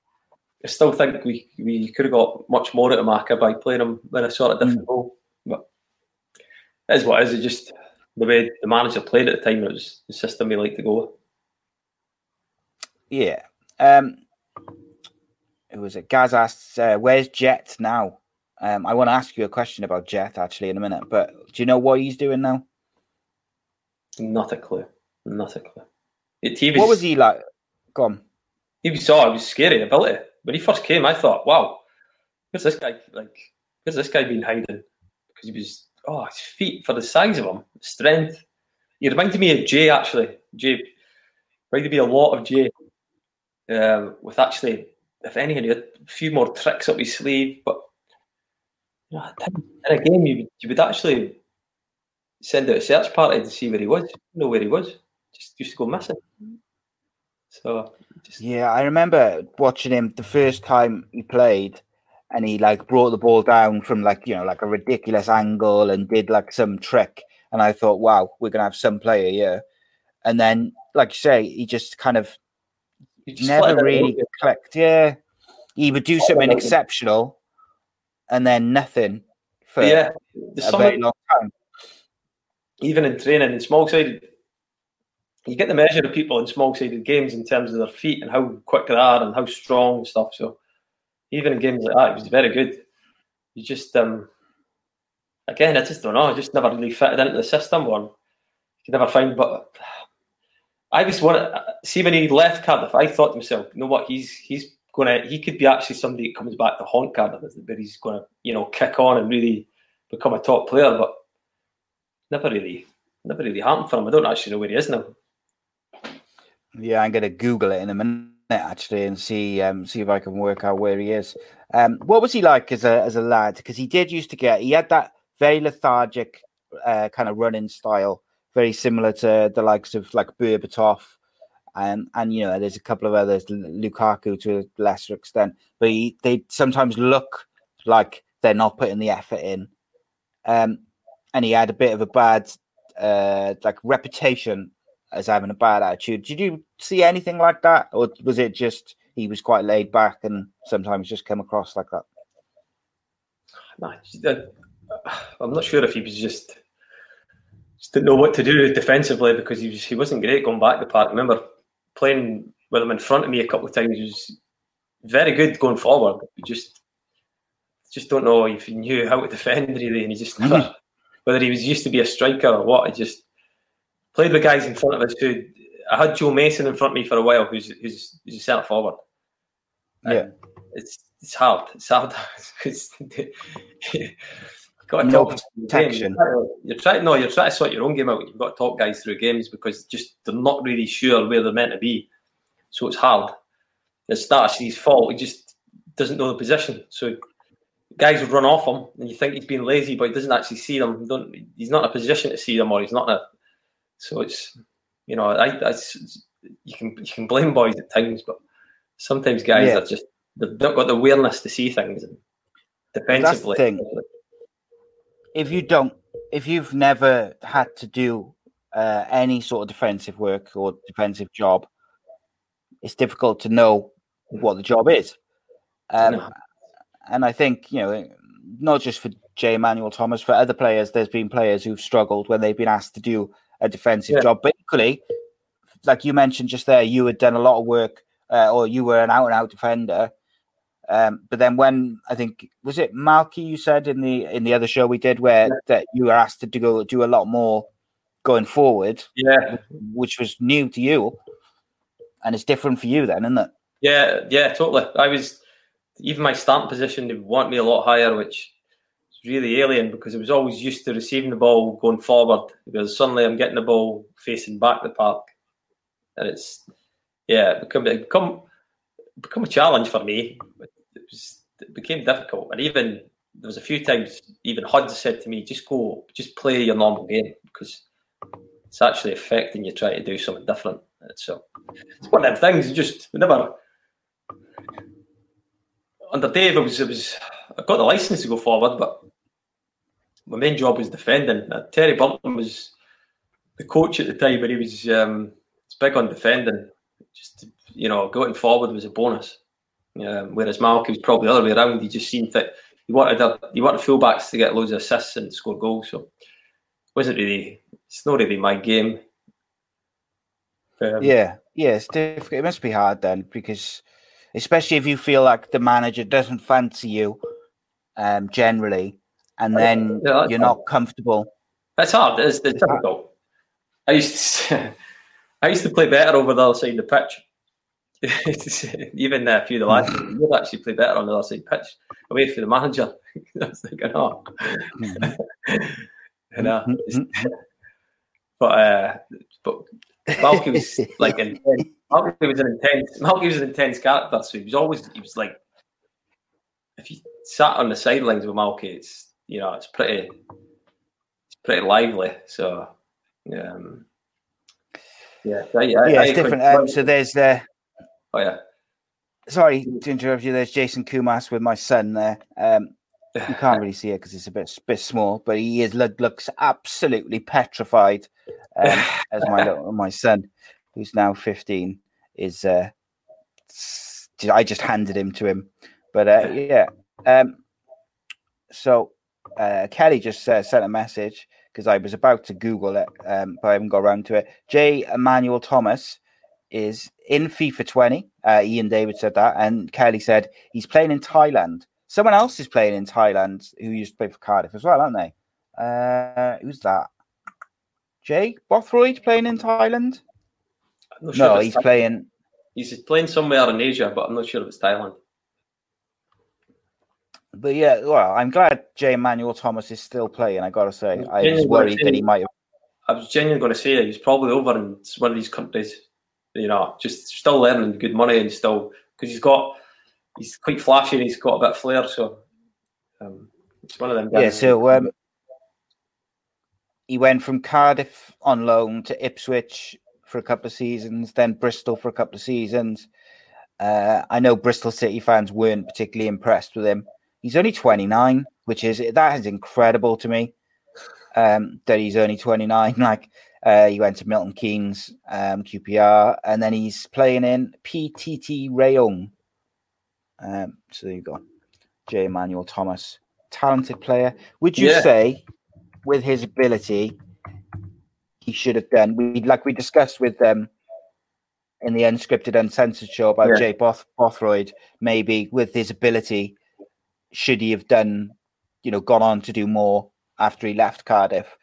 I still think we we could have got much more out of Maka by playing him in a sort of different role. But it is what it is. It just the way the manager played at the time. It was the system he liked to go with. Yeah. Um, it was it? Gaz asks, uh, "Where's Jet now?" Um, I want to ask you a question about Jet actually in a minute, but do you know what he's doing now? Not a clue. Not a clue. It, he was, What was he like? Go on. he was saw it was scary ability. When he first came, I thought, wow, where's this guy like where's this guy been hiding? Because he was oh his feet for the size of him, strength. He reminded me of Jay actually. Jay reminded me a lot of Jay. Um, with actually, if anything, had a few more tricks up his sleeve, but you know, in a game you, you would actually send out a search party to see where he was, know where he was. Just used to go missing. So just Yeah, I remember watching him the first time he played, and he like brought the ball down from like you know like a ridiculous angle and did like some trick, and I thought, wow, we're gonna have some player here. And then, like you say, he just kind of just never really clicked. Yeah, he would do something exceptional, and then nothing for yeah, a very long time. even in training in small sided, you get the measure of people in small sided games in terms of their feet and how quick they are and how strong and stuff. So even in games like that, it was very good. You just um again, I just don't know. I just never really fitted into the system. One, you could never find. But I was one. See when he left Cardiff, I thought to myself, you know what? He's he's gonna. He could be actually somebody that comes back to haunt Cardiff, but he's gonna you know kick on and really become a top player. But never really, never really happened for him. I don't actually know where he is now. Yeah, I'm gonna Google it in a minute actually and see um see if I can work out where he is. Um, what was he like as a as a lad? Because he did used to get he had that very lethargic uh, kind of running style, very similar to the likes of like Berbatov, and and you know there's a couple of others, Lukaku to a lesser extent, but he, they sometimes look like they're not putting the effort in. Um, and he had a bit of a bad uh like reputation as having a bad attitude. Did you see anything like that, or was it just he was quite laid back and sometimes just came across like that? I- uh, I'm not sure if he was just just didn't know what to do defensively because he was he wasn't great going back to the park. I remember playing with him in front of me a couple of times. He was very good going forward. You just just don't know if he knew how to defend really, and he just never whether he was used to be a striker or what. I just played with guys in front of us who I had Joe Mason in front of me for a while, who's who's, who's a centre forward. Yeah. Uh, it's it's hard. It's hard. It's, got to No talk protection. You're trying no, you're trying to sort your own game out. You've got to talk guys through games because just they're not really sure where they're meant to be. So it's hard. It's not his fault. He just doesn't know the position. So guys would run off him, and you think he's being lazy, but he doesn't actually see them. Don't he's not in a position to see them, or he's not in a. So it's you know I, I you can you can blame boys at times, but sometimes guys Yeah. are just they've not got the awareness to see things. Defensively, thing. If you don't, if you've never had to do uh, any sort of defensive work or defensive job, it's difficult to know what the job is. Um, No. And I think you know, not just for J. Emmanuel Thomas, for other players, there's been players who've struggled when they've been asked to do a defensive Yeah. job. But equally, like you mentioned just there, you had done a lot of work, uh, or you were an out and out defender. Um, but then when I think was it Malky you said in the in the other show we did where that you were asked to do go do a lot more going forward, yeah, which was new to you, and it's different for you then, isn't it? Yeah, yeah, totally. I was even my starting position. They want me a lot higher, which really alien because I was always used to receiving the ball going forward. Because suddenly I'm getting the ball facing back the park, and it's yeah, it become it become become a challenge for me. It was it became difficult, and even there was a few times even Hud said to me, "Just go, just play your normal game because it's actually affecting you trying to do something different." So it's one of them things. Just never under Dave. It was was I got the license to go forward, but my main job was defending. Uh, Terry Burton was the coach at the time, but he was um, big on defending. Just you know, going forward was a bonus. Um, whereas Malky was probably the other way around. He just seemed that he wanted a, he wanted fullbacks to get loads of assists and score goals. So wasn't really it's not really my game. Um, yeah, yeah, it's difficult. It must be hard then because, especially if you feel like the manager doesn't fancy you, um, generally, and oh, then yeah, you're hard. not comfortable. That's hard. It's, it's difficult. I used to, I used to play better over the other side of the pitch. Even a few of the lads hmm. would actually play better on the other side of the pitch, away from the manager. I was thinking, oh, you know, but uh, but Malky was like intense. Malky was an intense. Malky was an intense character, so he was always he was like if you sat on the sidelines with Malky, it's you know it's pretty it's pretty lively. So um, yeah, I, yeah, I, it's different. Um, so there's the. Uh, oh yeah. Sorry to interrupt you. There's Jason Koumas with my son there. Um, you can't really see it because it's a bit bit small, but he is looks absolutely petrified. Um, as my little, my son, who's now 15, is. Uh, I just handed him to him, but uh, yeah. Um, so uh, Kelly just uh, sent a message because I was about to Google it, um, but I haven't got around to it. J. Emmanuel Thomas is in FIFA 20. Uh, Ian David said that, and Kelly said he's playing in Thailand. Someone else is playing in Thailand who used to play for Cardiff as well, aren't they? Uh, who's that? Jay Bothroyd playing in Thailand? Sure no, he's Thailand. playing. He's playing somewhere in Asia, but I'm not sure if it's Thailand. But yeah, well, I'm glad Jay Emmanuel Thomas is still playing. I got to say, I was worried that he might have. I was genuinely going to say he's probably over in one of these countries. You know, just still earning good money and still because he's got he's quite flashy and he's got a bit of flair. So um, it's one of them. Yeah. So um, he went from Cardiff on loan to Ipswich for a couple of seasons, then Bristol for a couple of seasons. Uh, I know Bristol City fans weren't particularly impressed with him. He's only 29, which is that is incredible to me. Um, that he's only 29. Like uh, he went to Milton Keynes, um, QPR, and then he's playing in PTT Rayong. Um, so there you go. J. Emmanuel Thomas, talented player. Would you yeah. say, with his ability, he should have done? We like we discussed with them um, in the unscripted, uncensored show about yeah. Jay Both- Bothroyd. Maybe with his ability, should he have done, you know, gone on to do more after he left Cardiff?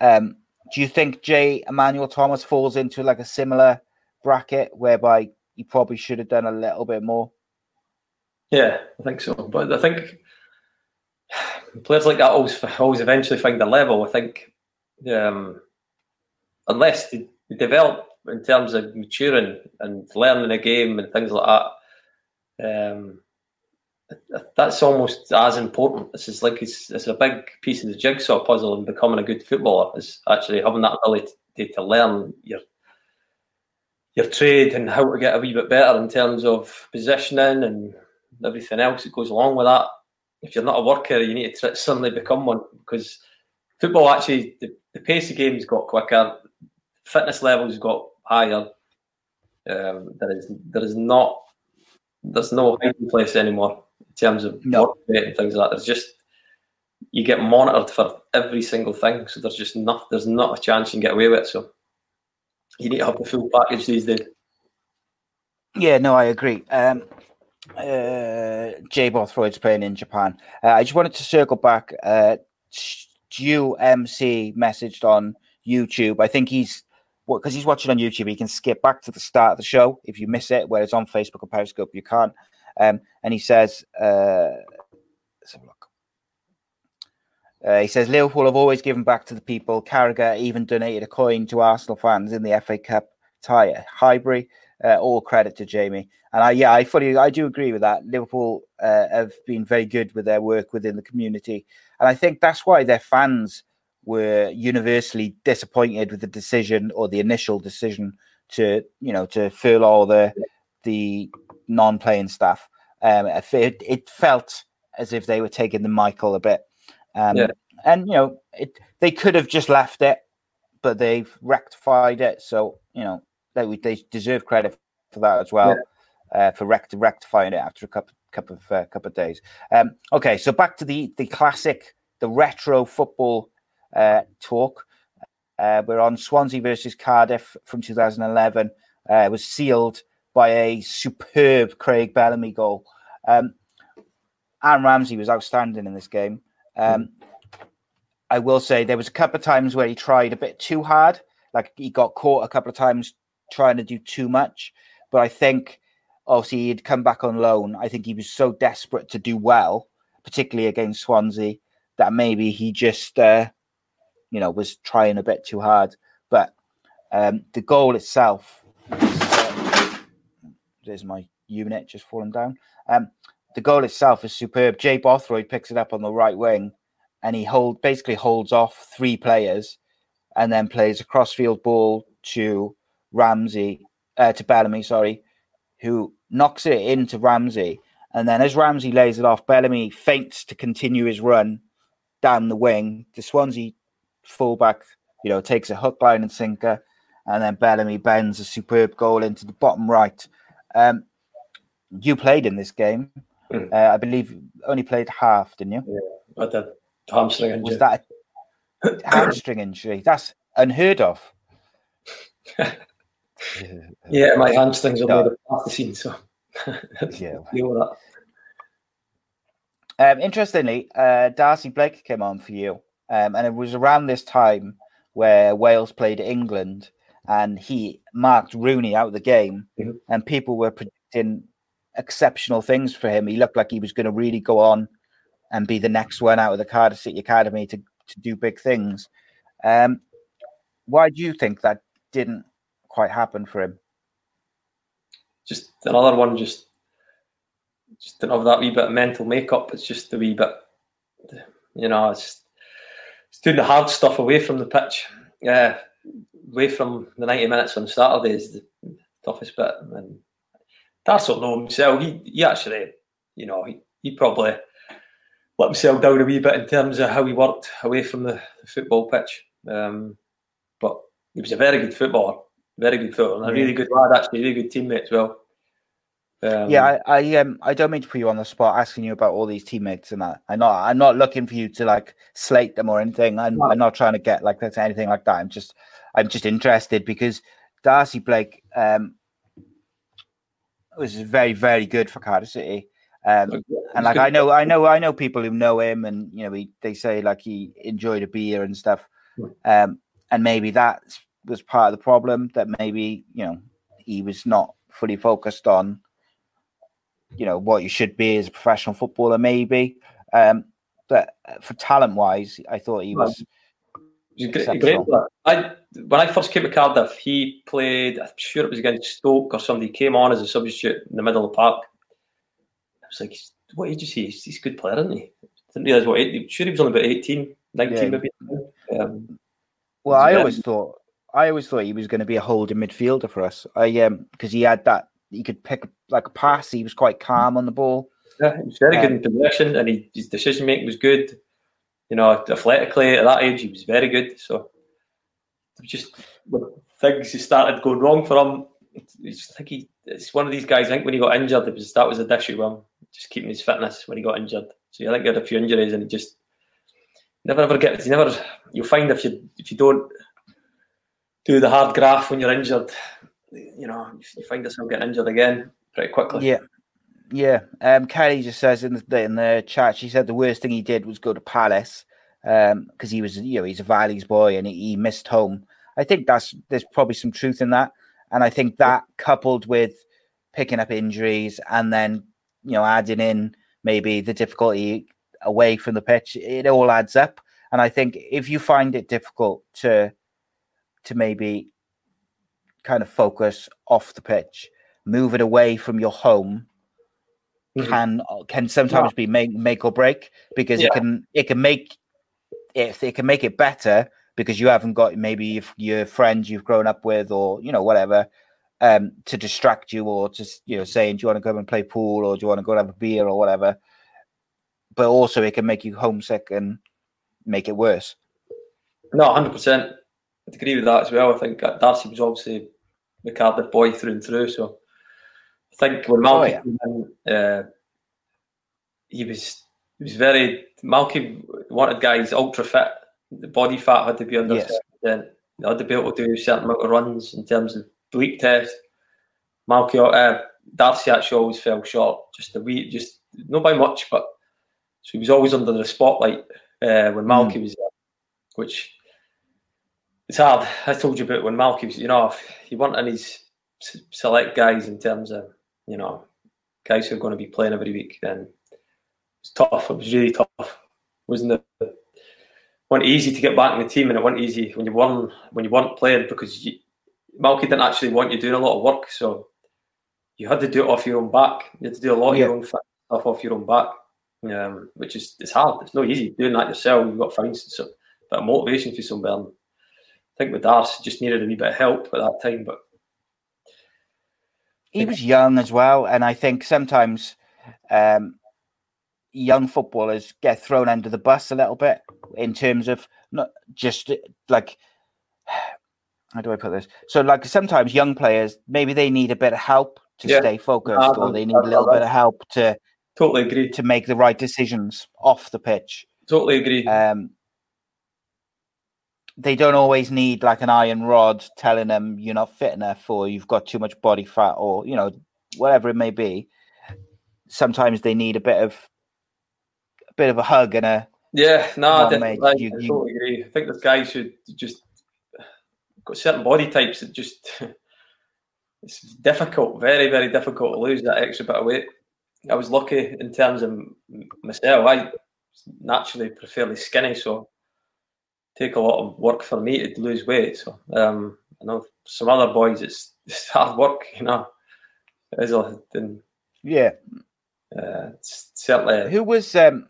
Um, do you think Jay Emmanuel Thomas falls into like a similar bracket whereby he probably should have done a little bit more? Yeah, I think so. But I think players like that always always eventually find a level. I think um, unless they, develop in terms of maturing and learning a game and things like that, um, that's almost as important. This is like it's, it's a big piece of the jigsaw puzzle in becoming a good footballer. Is actually having that ability to, learn your your trade and how to get a wee bit better in terms of positioning and everything else that goes along with that. If you're not a worker, you need to suddenly become one because football actually the, the pace of games got quicker, fitness levels got higher. Um, there is there is not there's no hiding place anymore in terms of no. and things like that. There's just you get monitored for every single thing, so there's just not there's not a chance you can get away with it. So you need to have the full package these days. Yeah, no, I agree. Um, uh, Jay Bothroyd's playing in Japan. Uh, I just wanted to circle back. Uh, Stu MC messaged on YouTube. I think he's because he's watching on YouTube. He can skip back to the start of the show if you miss it. Whereas on Facebook or Periscope, you can't. Um, and he says, uh, let's have a look. Uh, he says Liverpool have always given back to the people. Carragher even donated a coin to Arsenal fans in the FA Cup tie at Highbury. uh, all credit to Jamie. And I, yeah, I fully, I do agree with that. Liverpool uh, have been very good with their work within the community, and I think that's why their fans were universally disappointed with the decision or the initial decision to, you know, to furlough the the non-playing staff. Um, it, it felt as if they were taking the Michael a bit, um, yeah. and you know, it, they could have just left it, but they've rectified it. So you know, they they deserve credit for that as well, yeah. uh, for rect- rectifying it after a couple couple of uh, couple of days. Um, okay, so back to the the classic, the retro football uh, talk. Uh, we're on Swansea versus Cardiff from 2011. Uh, it was sealed by a superb Craig Bellamy goal. Um, Aaron Ramsey was outstanding in this game. Um, I will say there was a couple of times where he tried a bit too hard, like he got caught a couple of times trying to do too much. But I think obviously he'd come back on loan. I think he was so desperate to do well, particularly against Swansea, that maybe he just uh, you know was trying a bit too hard. But um, the goal itself, there's my unit just falling down. Um, the goal itself is superb. Jay Bothroyd picks it up on the right wing, and he hold basically holds off three players, and then plays a crossfield ball to Ramsey uh, to Bellamy, sorry, who knocks it into Ramsey, and then as Ramsey lays it off, Bellamy feints to continue his run down the wing. The Swansea fullback, you know, takes a hook, line, and sinker, and then Bellamy bends a superb goal into the bottom right. Um, you played in this game. Mm. Uh, I believe only played half, didn't you? Yeah, I did. Hamstring injury. Was that a hamstring injury? That's unheard of. yeah, my hamstrings are no. off the scene, so yeah. deal with that. Um, interestingly, uh, Darcy Blake came on for you. Um, and it was around this time where Wales played England and he marked Rooney out of the game, mm-hmm. and people were predicting exceptional things for him. He looked like he was going to really go on and be the next one out of the Cardiff City Academy to, to do big things. Um, why do you think that didn't quite happen for him? Just another one, just just didn't have that wee bit of mental makeup. It's just a wee bit, you know, it's it's doing the hard stuff away from the pitch. Yeah, away from the 90 minutes on Saturday is the toughest bit. And Darcy will know himself. He, he actually, you know, he, he probably let himself down a wee bit in terms of how he worked away from the, the football pitch. Um, but he was a very good footballer, very good footballer, and a really good lad, actually, really good teammate as well. Um, yeah, I, I um I don't mean to put you on the spot asking you about all these teammates and that. I'm not I'm not looking for you to like slate them or anything. I'm, no. I'm not trying to get like that's anything like that. I'm just I'm just interested because Darcy Blake um was very very good for Cardiff City. Um, and like I know I know I know people who know him and you know he, they say like he enjoyed a beer and stuff. Um, and maybe that was part of the problem that maybe you know he was not fully focused on you know what you should be as a professional footballer, maybe. Um, but for talent wise, I thought he was. A great, great I when I first came to Cardiff, he played. I'm sure it was against Stoke or somebody came on as a substitute in the middle of the park. I was like, "What age is he? He's, a good player, isn't he?" Didn't realize what. I'm sure he was only about 18, 19 yeah. maybe. Um, well, I always thought I always thought he was going to be a holding midfielder for us. I um because he had that he could pick like a pass. He was quite calm on the ball. Yeah, he was very um, good in possession, and he, his decision making was good. You know, athletically at that age, he was very good. So just when things just started going wrong for him. It's, I think he, it's one of these guys. I think when he got injured, it was that was a issue with him, just keeping his fitness when he got injured. So I think he had a few injuries, and he just never ever gets. You never. You'll find if you if you don't do the hard graft when you're injured, you know, you find yourself getting injured again pretty quickly. Yeah. Yeah, um, Kelly just says in the in the chat. She said the worst thing he did was go to Palace um because um, he was, you know, he's a Valley's boy and he, he, missed home. I think that's there's probably some truth in that, and I think that coupled with picking up injuries and then you know adding in maybe the difficulty away from the pitch, it all adds up. And I think if you find it difficult to to maybe kind of focus off the pitch, move it away from your home, Mhm. can can sometimes be make make or break because Yeah. it can it can make if it can make it better because you haven't got maybe if your friends you've grown up with or you know whatever um to distract you or just you know saying do you want to go and play pool or do you want to go and have a beer or whatever but also it can make you homesick and make it worse No, hundred percent. I'd agree with that as well. I think Darcy was obviously the Cardiff boy through and through. So I think when Malky Oh, yeah. came in, uh, he was he was very Malky wanted guys ultra fit. The body fat had to be under Yes. percent. They had to be able to do a certain amount of runs in terms of bleep test. Malky, uh, Darcy actually always fell short. Just a wee, just not by much, but so he was always under the spotlight uh, when Malky was there, which it's hard. I told you about when Malky was, you know, if you want any select guys in terms of, you know, guys who are going to be playing every week, then it's tough. It was really tough. It wasn't it? wasn't easy to get back in the team, and it wasn't easy when you weren't when you weren't playing because you, Malky didn't actually want you doing a lot of work, so you had to do it off your own back. You had to do a lot of your own stuff off your own back, um, which is it's hard. It's not easy doing that yourself. You've got to find some bit of motivation for some burn. I think with Darcy just needed a wee bit of help at that time, but he was young as well, and I think sometimes um, young footballers get thrown under the bus a little bit in terms of not just like how do I put this? So, like sometimes young players maybe they need a bit of help to Yeah. stay focused, or they need a little bit of help to totally agree. to make the right decisions off the pitch. Totally agree. Um, they don't always need like an iron rod telling them you're not fit enough or you've got too much body fat or you know whatever it may be. Sometimes they need a bit of a bit of a hug and a Yeah, no, I, on, definitely, mate, I you- you- totally agree. I think this guy should just got certain body types that just it's difficult, very, very difficult to lose that extra bit of weight. I was lucky in terms of myself. I naturally fairly skinny, so take a lot of work for me to lose weight. So um, I know some other boys, it's, it's hard work, you know. It is a, and, yeah. uh, it's certainly Who was um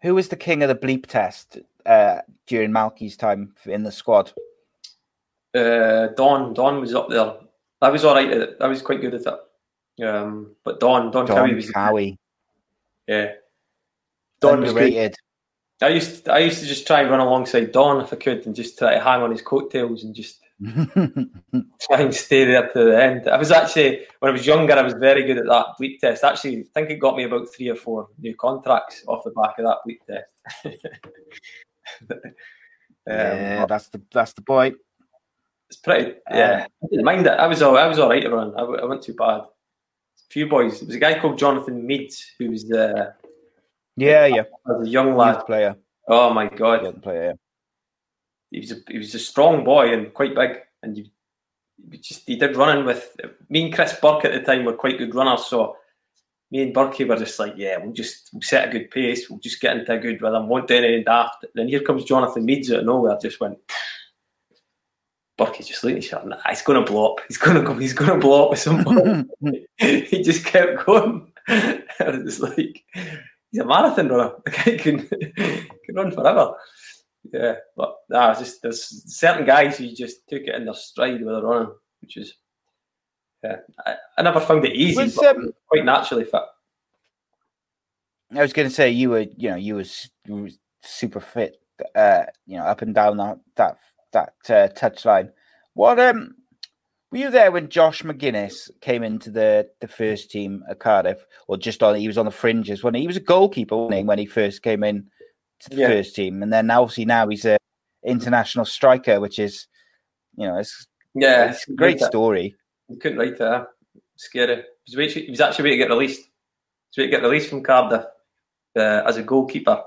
who was the king of the bleep test uh during Malky's time in the squad? Uh, Don, Don was up there. I was all right at it. I was quite good at it. Um, but Don, Don, Cowie Don was Cowie. yeah. Don was good. I used to, I used to just try and run alongside Don if I could, and just try to hang on his coattails and just try and stay there to the end. I was actually when I was younger, I was very good at that bleep test. Actually, I think it got me about three or four new contracts off the back of that bleep test. um, yeah, that's the that's the boy. It's pretty. Yeah, I didn't mind it. I was all. I was all right to run. I, I wasn't too bad. A few boys. There was a guy called Jonathan Meads who was uh, Yeah, yeah. as a young lad. Youth player. Oh my god, player. he was a he was a strong boy and quite big, and you, just he did running with me and Chris Burke at the time were quite good runners. So me and Burke were just like, yeah, we'll just we'll set a good pace. We'll just get into a good rhythm. Won't do anything daft. Then here comes Jonathan Meads out of nowhere. Just went. Burke just looked at each other. Nah, he's going to blow up. He's going to go. He's going to blow up with someone. he just kept going. and it was like he's a marathon runner. The guy can can run forever. Yeah, but nah, just there's certain guys who just took it in their stride with their running, which is yeah. I, I never found it easy, Was, but um, quite naturally fit. I was going to say you were, you know, you was, you was super fit, uh, you know, up and down that that that uh, touchline. What um, were you there when Josh Magennis came into the the first team at Cardiff, or just on? He was on the fringes when he, he was a goalkeeper wasn't he, when he first came in to the Yeah. first team, and then obviously now he's a international striker, which is, you know, it's, Yeah, it's a great couldn't write it. story. He couldn't write it. huh? Scary. He was, he was actually waiting to get released. He was waiting to get released from Cardiff uh, as a goalkeeper.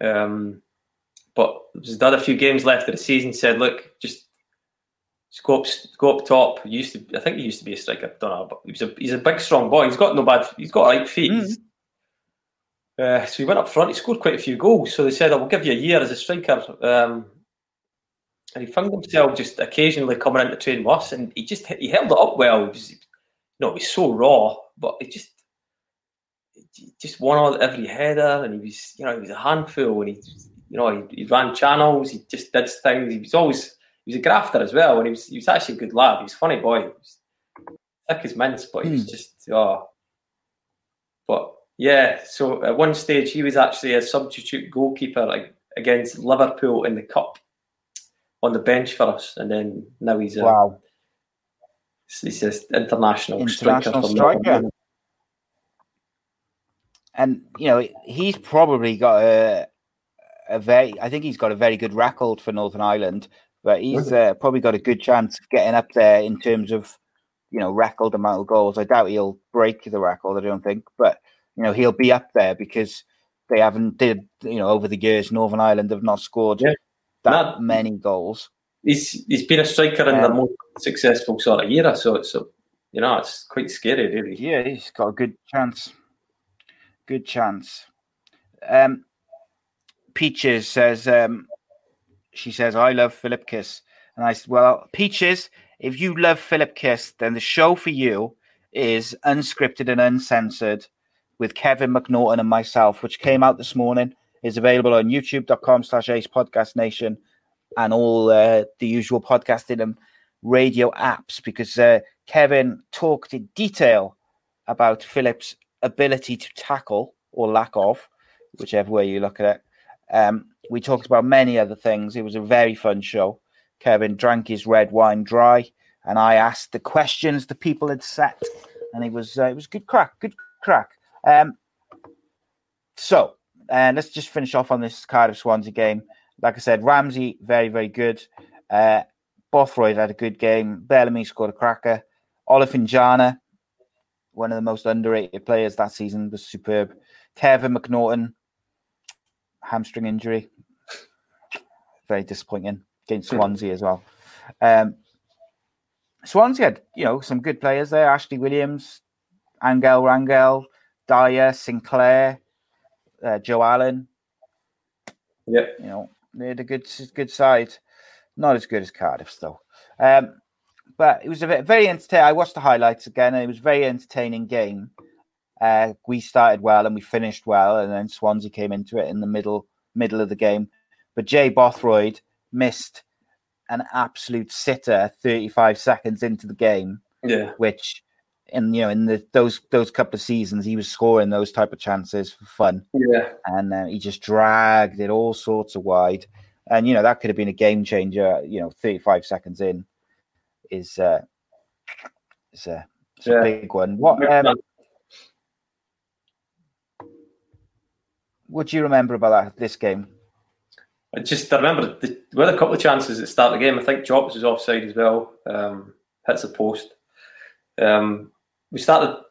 Um, but he's had a few games left of the season. Said, "Look, just, go up, go up top." He used to, I think he used to be a striker. Don't know, but he was a, he's a big, strong boy. He's got no bad. He's got right feet. Mm. Uh, so he went up front. He scored quite a few goals. So they said, "I will give you a year as a striker." Um, and he found himself just occasionally coming into train with us, and he just he held it up well. He was, you know, it was so raw, but he just just won all every header, and he was, you know, he was a handful, and he, you know, he, he ran channels, he just did things. He was always he was a grafter as well, and he was he was actually a good lad. He was a funny boy, he was thick as mince, but he was hmm. just oh. But yeah, so at one stage he was actually a substitute goalkeeper against Liverpool in the cup on the bench for us, and then now he's a wow. He's just international, international striker. striker. And you know he's probably got a a very. I think he's got a very good record for Northern Ireland, but he's uh, probably got a good chance of getting up there in terms of you know record amount of goals. I doubt he'll break the record. I don't think, but you know he'll be up there because they haven't did you know over the years Northern Ireland have not scored yeah. that not, many goals. He's he's been a striker in um, the most successful sort of era, so it's a, you know it's quite scary, really. Yeah, he's got a good chance. Good chance. Um, Peaches says um, she says I love Filip Kiss, and I said, well, Peaches, if you love Filip Kiss, then the show for you is unscripted and uncensored with Kevin McNaughton and myself, which came out this morning, is available on youtube.com slash ace podcast nation and all uh, the usual podcasting and radio apps because uh, Kevin talked in detail about Filip's ability to tackle or lack of, whichever way you look at it. Um, we talked about many other things. It was a very fun show. Kevin drank his red wine dry, and I asked the questions the people had set, and it was uh, it was good crack, good crack. Um, so, uh, let's just finish off on this Cardiff Swansea game. Like I said, Ramsey, very, very good. Uh, Bothroyd had a good game. Bellamy scored a cracker. Olofinjana, one of the most underrated players that season, was superb. Kevin McNaughton, hamstring injury. Very disappointing against hmm. Swansea as well. Um, Swansea had, you know, some good players there. Ashley Williams, Angel Rangel, Dyer, Sinclair, uh, Joe Allen. Yeah, you know they had a good good side. Not as good as Cardiff though. Um, but it was a very entertaining. I watched the highlights again, and it was a very entertaining game. Uh, we started well and we finished well, and then Swansea came into it in the middle middle of the game. But Jay Bothroyd missed an absolute sitter 35 seconds into the game. Yeah. Which in you know in the those those couple of seasons he was scoring those type of chances for fun. Yeah, and uh, he just dragged it all sorts of wide, and you know that could have been a game changer. You know, thirty five seconds in is uh, is, uh, yeah. a big one. What um, what do you remember about that, this game? I just I remember the, we had a couple of chances at the start of the game. I think Jobs was offside as well. Um, hits the post. Um, we started.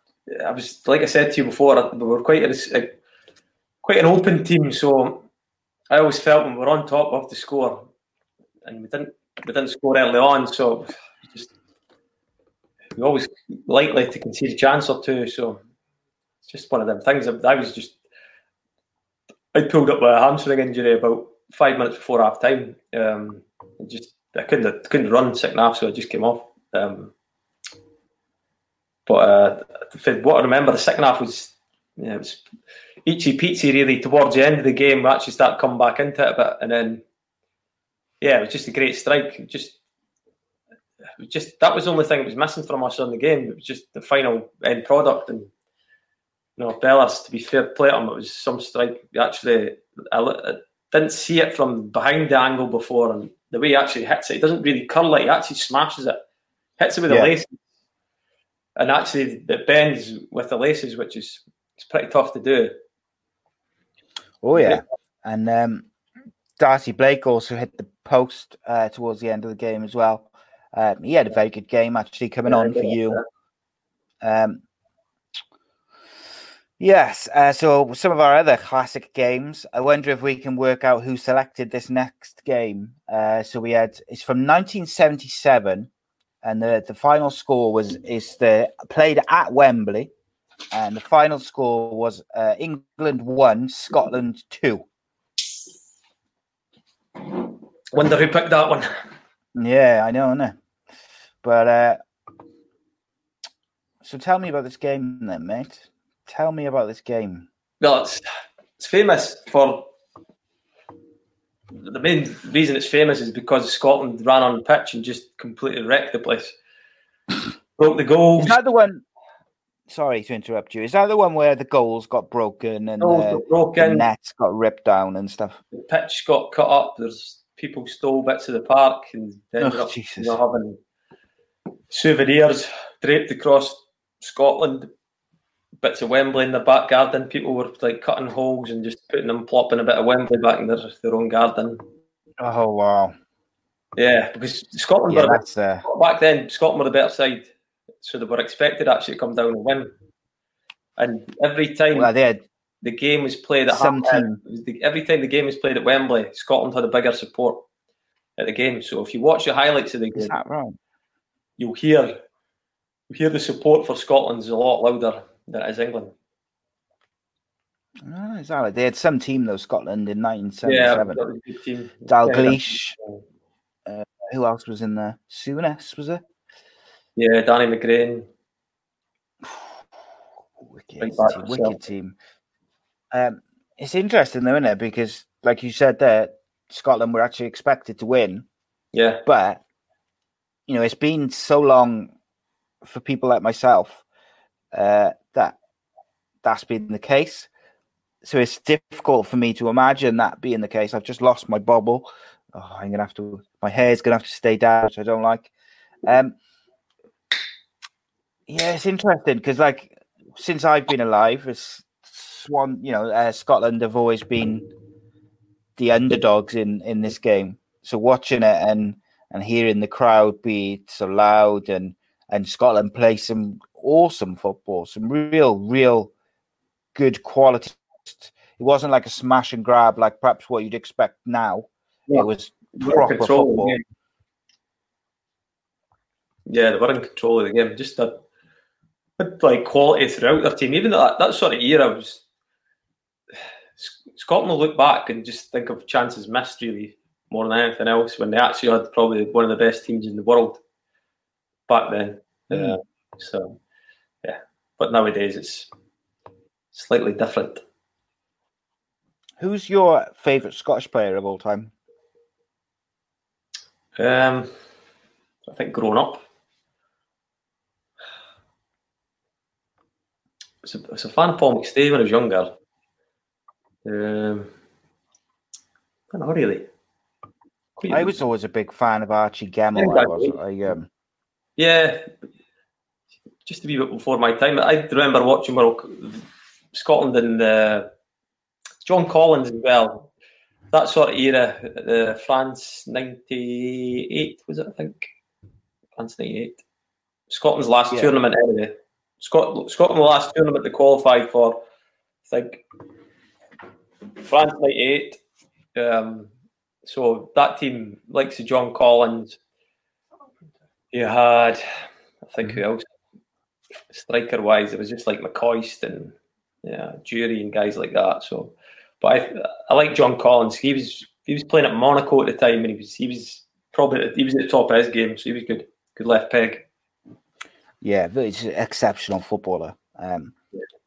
I was like I said to you before, we were quite a, a, quite an open team. So I always felt when we were on top of the score, and we didn't we didn't score early on, so just we always likely to concede a chance or two. So it's just one of them things. I, was just I pulled up a hamstring injury about five minutes before half time. Um, just I couldn't couldn't run second half, so I just came off. Um, but uh, what I remember, the second half was, you know, it was eachy peachy really towards the end of the game. We actually started coming back into it a bit, and then yeah, it was just a great strike. Just, just that was the only thing that was missing from us on the game. It was just the final end product, and know, Bellas. To be fair play him, it was some strike. Actually, I, I didn't see it from behind the angle before, and the way he actually hits it, he doesn't really curl it. He actually smashes it, hits it with yeah. the laces, and actually it bends with the laces, which is it's pretty tough to do. Oh yeah, and um, Darcy Blake also hit the post uh, towards the end of the game as well. Um, he had a very good game actually coming yeah, on for you. Um, yes, uh, so some of our other classic games. I wonder if we can work out who selected this next game. Uh, so we had it's from 1977 and the, the final score was is the played at Wembley, and the final score was uh, England one, Scotland two. Wonder who picked that one. Yeah, I know, innit? But uh, so tell me about this game then, mate. Tell me about this game. Well, it's it's famous for the main reason it's famous is because Scotland ran on the pitch and just completely wrecked the place. Broke the goals. Is that the one? Sorry to interrupt you. Is that the one where the goals got broken and uh, got the nets got ripped down and stuff? The pitch got cut up. There's people stole bits of the park and ended Oh, up Jesus. you know, having souvenirs draped across Scotland. Bits of Wembley in the back garden. People were like cutting holes and just putting them, plopping a bit of Wembley back in their, their own garden. Oh wow! Yeah, because Scotland Yeah, were uh, back then Scotland were the better side, so they were expected actually to come down and win. And every time well, the game was played at half team. every time the game was played at Wembley, Scotland had a bigger support at the game. So if you watch the highlights of the game, you'll hear you'll hear the support for Scotland is a lot louder than it is England. Oh, is that right? They had some team though, Scotland in 1977. that was a good team. Dalglish. Yeah. Who else was in there? Souness was it? Yeah, Danny McGrain. Wicked, team, wicked team. Um, it's interesting though, isn't it? Because, like you said there, Scotland were actually expected to win, Yeah, but you know, it's been so long for people like myself uh, that that's been the case. So it's difficult for me to imagine that being the case. I've just lost my bubble. Oh, I'm gonna have to. My hair's gonna have to stay down, which I don't like. Um, yeah, it's interesting because, like, since I've been alive, it's Swan. You know, uh, Scotland have always been the underdogs in in this game. So watching it and and hearing the crowd be so loud and and Scotland play some awesome football, some real, real good quality. It wasn't like a smash and grab like perhaps what you'd expect now. Yeah. It was They were in proper control of the football. Yeah, they were in control of the game. Just a had, like quality throughout their team. Even that that sort of era was Scotland will look back and just think of chances missed really more than anything else when they actually had probably one of the best teams in the world back then. Mm. Uh, so yeah, but nowadays it's slightly different. Who's your favourite Scottish player of all time? Um, I think growing up. I was a, I was a fan of Paul McStay when I was younger. Um, I don't know really. Quite I was always a big fan of Archie Gemmill. Yeah, I. I, um, Yeah, just to be a wee bit before my time. I remember watching World Scotland and uh, John Collins as well. That sort of era, uh, France '98 was it? I think France '98. Scotland's last Yeah. tournament anyway. Scot- Scotland the last tournament they qualified for. I think France '98. Um, so that team, likes of John Collins, you had, I think who else? Striker wise, it was just like McCoist and yeah, Durie and guys like that. So, but I, I like John Collins. He was he was playing at Monaco at the time, and he was he was probably he was at the top of his game, so he was good, good left peg. yeah, but he's an exceptional footballer. Um,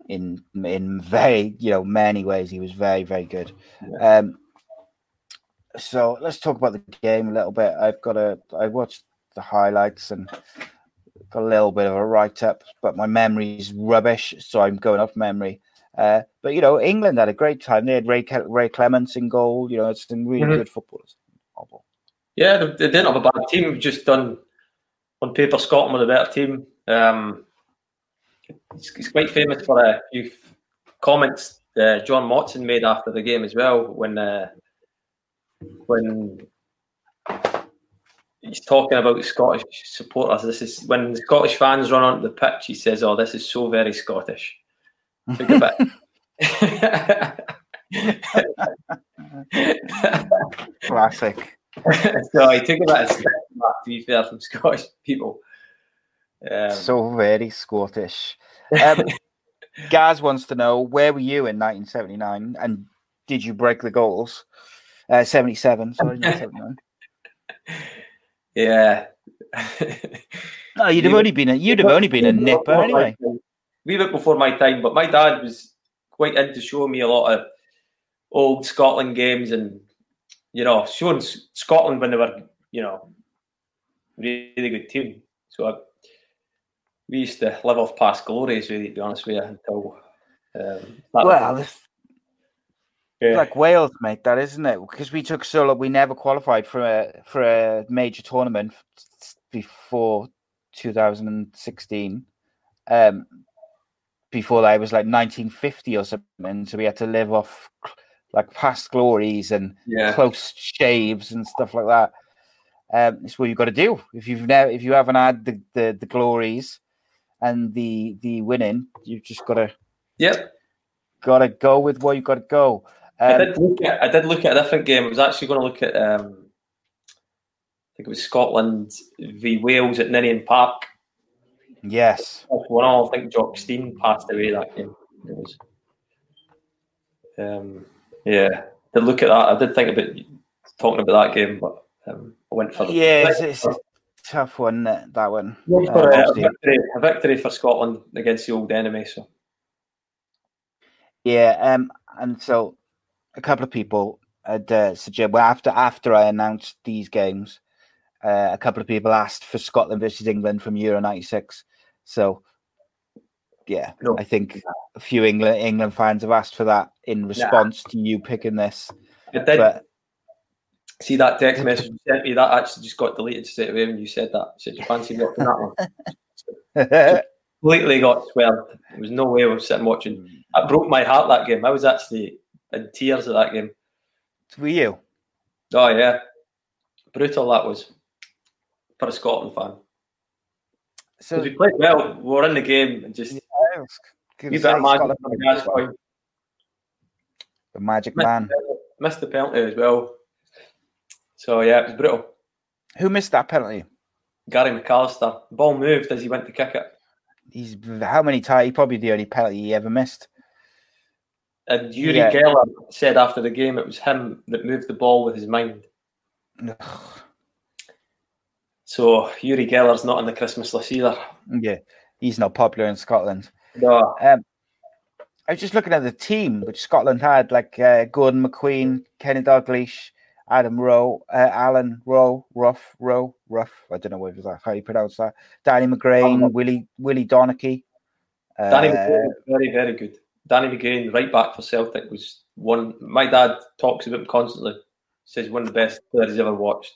in in very you know many ways, he was very very good. Um, so let's talk about the game a little bit. I've got a I watched the highlights and got a little bit of a write up, but my memory's rubbish, so I'm going off memory. Uh, but you know, England had a great time. They had Ray Ray Clemence in goal. You know, it's some really Mhm. good footballers. Yeah, they, they didn't have a bad team. We've Just done on paper, Scotland were the better team. Um, it's, it's quite famous for a few comments uh, John Motson made after the game as well when uh, when he's talking about Scottish supporters. This is when Scottish fans run onto the pitch. He says, "Oh, this is so very Scottish." Took a bit. Classic. so I took a bit of step back, to be fair, from Scottish people. Um, so very Scottish. Um, Gaz wants to know where were you in 1979 and did you break the goals? Uh, 77, sorry, 79. Yeah. No, you'd have only been a, you'd have only been a nipper anyway. Wee bit before my time, but my dad was quite into showing me a lot of old Scotland games and you know showing Scotland when they were you know really good team. So I, we used to live off past glories, really, to be honest with you, until um, that Well, it's yeah. like Wales, mate. That isn't it? Because we took so long, we never qualified for a for a major tournament before 2016. Um, before that, it was like 1950 or something. So we had to live off like past glories and yeah. close shaves and stuff like that. Um, it's what you've got to do if you've never if you haven't had the, the, the glories and the the winning, you've just got to Yep. got to go with what you've got to go. I Um, did look at I did look at a different game. I was actually going to look at um, I think it was Scotland v Wales at Ninian Park. Yes, One all, I think Jock Stein passed away that game. It was, um, yeah, did look at that. I did think about talking about that game, but um, I went for The- yeah, it's, it's a tough one that, that one. went Uh, for a, a victory, a victory for Scotland against the old enemy. So Yeah, um, and so a couple of people had uh, suggest well after after I announced these games, uh, a couple of people asked for Scotland versus England from Euro '96. So, yeah, No. I think a few England England fans have asked for that in response to you picking this. I did But see that text message you sent me. That actually just got deleted straight away when you said that. I said you fancy watching that one. Completely got swerved. There was no way I was sitting watching. That hmm. broke my heart. That game. I was actually in tears at that game. were you? Oh yeah, brutal that was for a Scotland fan. So we played well. We are in the game and just I was gonna we say bit of magic the gas point. the magic Missed man. the Missed the penalty as well. So yeah, it was brutal. Who missed that penalty? Gary McAllister. Ball moved as he went to kick it. He's how many times? He probably the only penalty he ever missed. And Uri Yeah. Geller said after the game it was him that moved the ball with his mind. So Uri Geller's not on the Christmas list either. Yeah, he's not popular in Scotland. No. Um, I was just looking at the team which Scotland had, like uh, Gordon McQueen, Kenny Dalglish, Adam Rowe, uh, Alan Rowe, Ruff, Rowe, Ruff. I don't know what was that, how you pronounce that. Danny McGrain, Oh. Willie Willie Donachie. Uh, Danny McGrain, very, very good. Danny McGrain, right back for Celtic, was one. My dad talks about him constantly. Says one of the best players he's ever watched.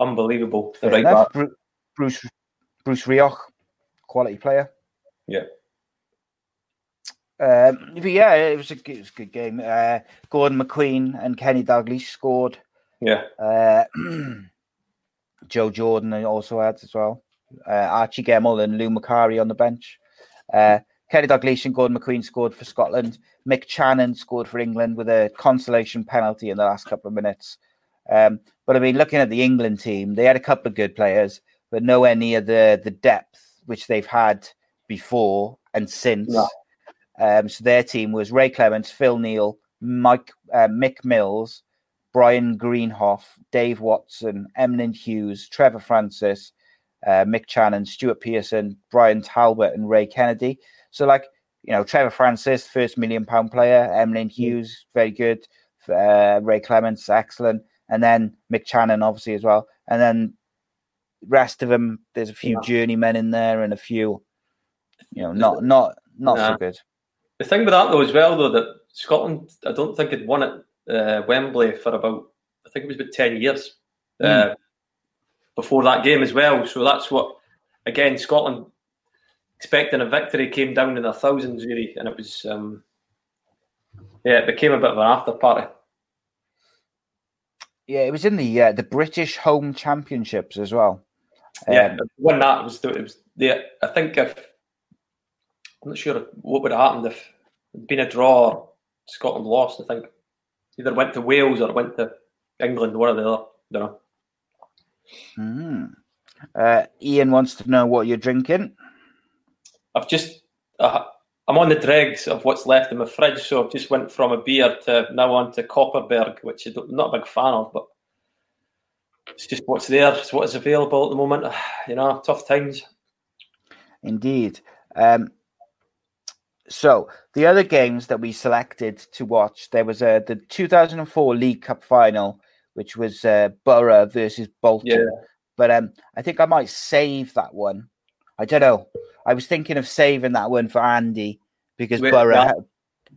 Unbelievable. The right back. Bru- Bruce Bruce Rioch, quality player. Yeah. Um, but yeah, it was a good, it was a good game. Uh, Gordon McQueen and Kenny Dalglish scored. Yeah. Uh, Joe Jordan also had as well. Uh, Archie Gemmill and Lou Macari on the bench. Uh, Kenny Dalglish and Gordon McQueen scored for Scotland. Mick Channon scored for England with a consolation penalty in the last couple of minutes. Um, but I mean, looking at the England team, they had a couple of good players, but nowhere near the the depth which they've had before and since. No. Um, so their team was Ray Clemence, Phil Neal, Mike uh, Mick Mills, Brian Greenhoff, Dave Watson, Emlyn Hughes, Trevor Francis, uh, Mick Channon, Stuart Pearson, Brian Talbot, and Ray Kennedy. So, like, you know, Trevor Francis, first million pound player, Emlyn Hughes, very good, uh, Ray Clemence, excellent, and then Mick Channon, obviously, as well. And then rest of them, there's a few Yeah. journeymen in there and a few, you know, not not not so good. The thing with that though, as well, though, that Scotland, I don't think had won at uh, Wembley for about, I think it was about ten years uh, before that game as well. So that's what, again, Scotland expecting a victory came down in the thousands really, and it was, um, yeah, it became a bit of an after party. Yeah, it was in the uh, the British Home Championships as well. Yeah, Um, when that was, the, it was the. I think if I'm not sure what would have happened if it'd been a draw or Scotland lost. I think either went to Wales or went to England, one or the other. I Don't know. mm. Uh, Ian wants to know what you're drinking. I've just uh, I'm on the dregs of what's left in my fridge, so I've just went from a beer to now on to Kopparberg, which I'm not a big fan of, but it's just what's there. It's what is available at the moment. You know, tough times. Indeed. Um, so the other games that we selected to watch, there was uh, the 2004 League Cup final, which was uh, Boro versus Bolton. Yeah. But um, I think I might save that one. I don't know. I was thinking of saving that one for Andy because Wait, yeah.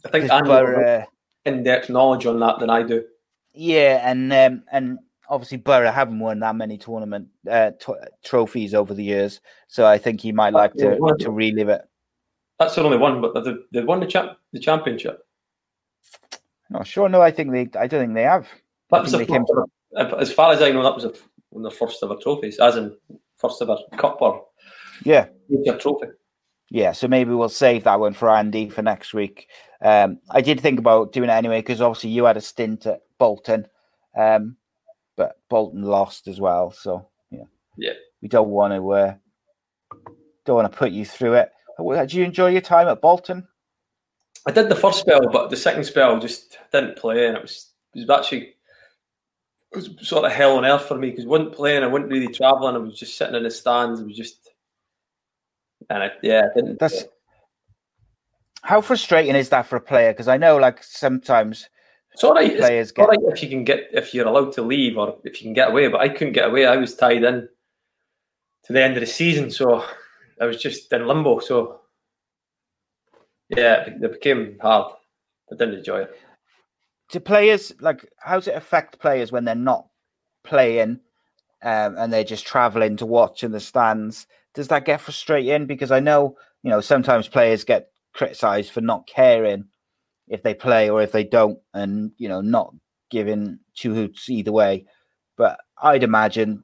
I think Andy Borough in-depth knowledge on that than I do. yeah, and um, and obviously Boro haven't won that many tournament uh, t- trophies over the years, so I think he might like to to relive it. That's the only one, but they they won the champ the championship. No, sure, no, I think they. I don't think they have. That was they came ever- as far as I know, that was a, one of the first ever trophies, as in first ever cup or Yeah, major trophy. yeah. So maybe we'll save that one for Andy for next week. Um, I did think about doing it anyway because obviously you had a stint at Bolton, um, but Bolton lost as well. So yeah, Yeah. we don't want to uh, don't want to put you through it. Uh, Did you enjoy your time at Bolton? I did the first spell, but the second spell just didn't play, and it was it was actually it was sort of hell on earth for me because I wasn't playing, I wasn't really traveling, I was just sitting in the stands. It was just, and I, yeah, I didn't. That's how frustrating is that for a player? Because I know, like sometimes It's all right. It's players all get right if you can get if you're allowed to leave or if you can get away, but I couldn't get away. I was tied in to the end of the season, so I was just in limbo. So yeah, it, it became hard. I didn't enjoy it. do players like how does it affect players when they're not playing um, and they're just traveling to watch in the stands? Does that get frustrating? Because I know you know sometimes players get criticized for not caring if they play or if they don't, and you know not giving two hoots either way. But I'd imagine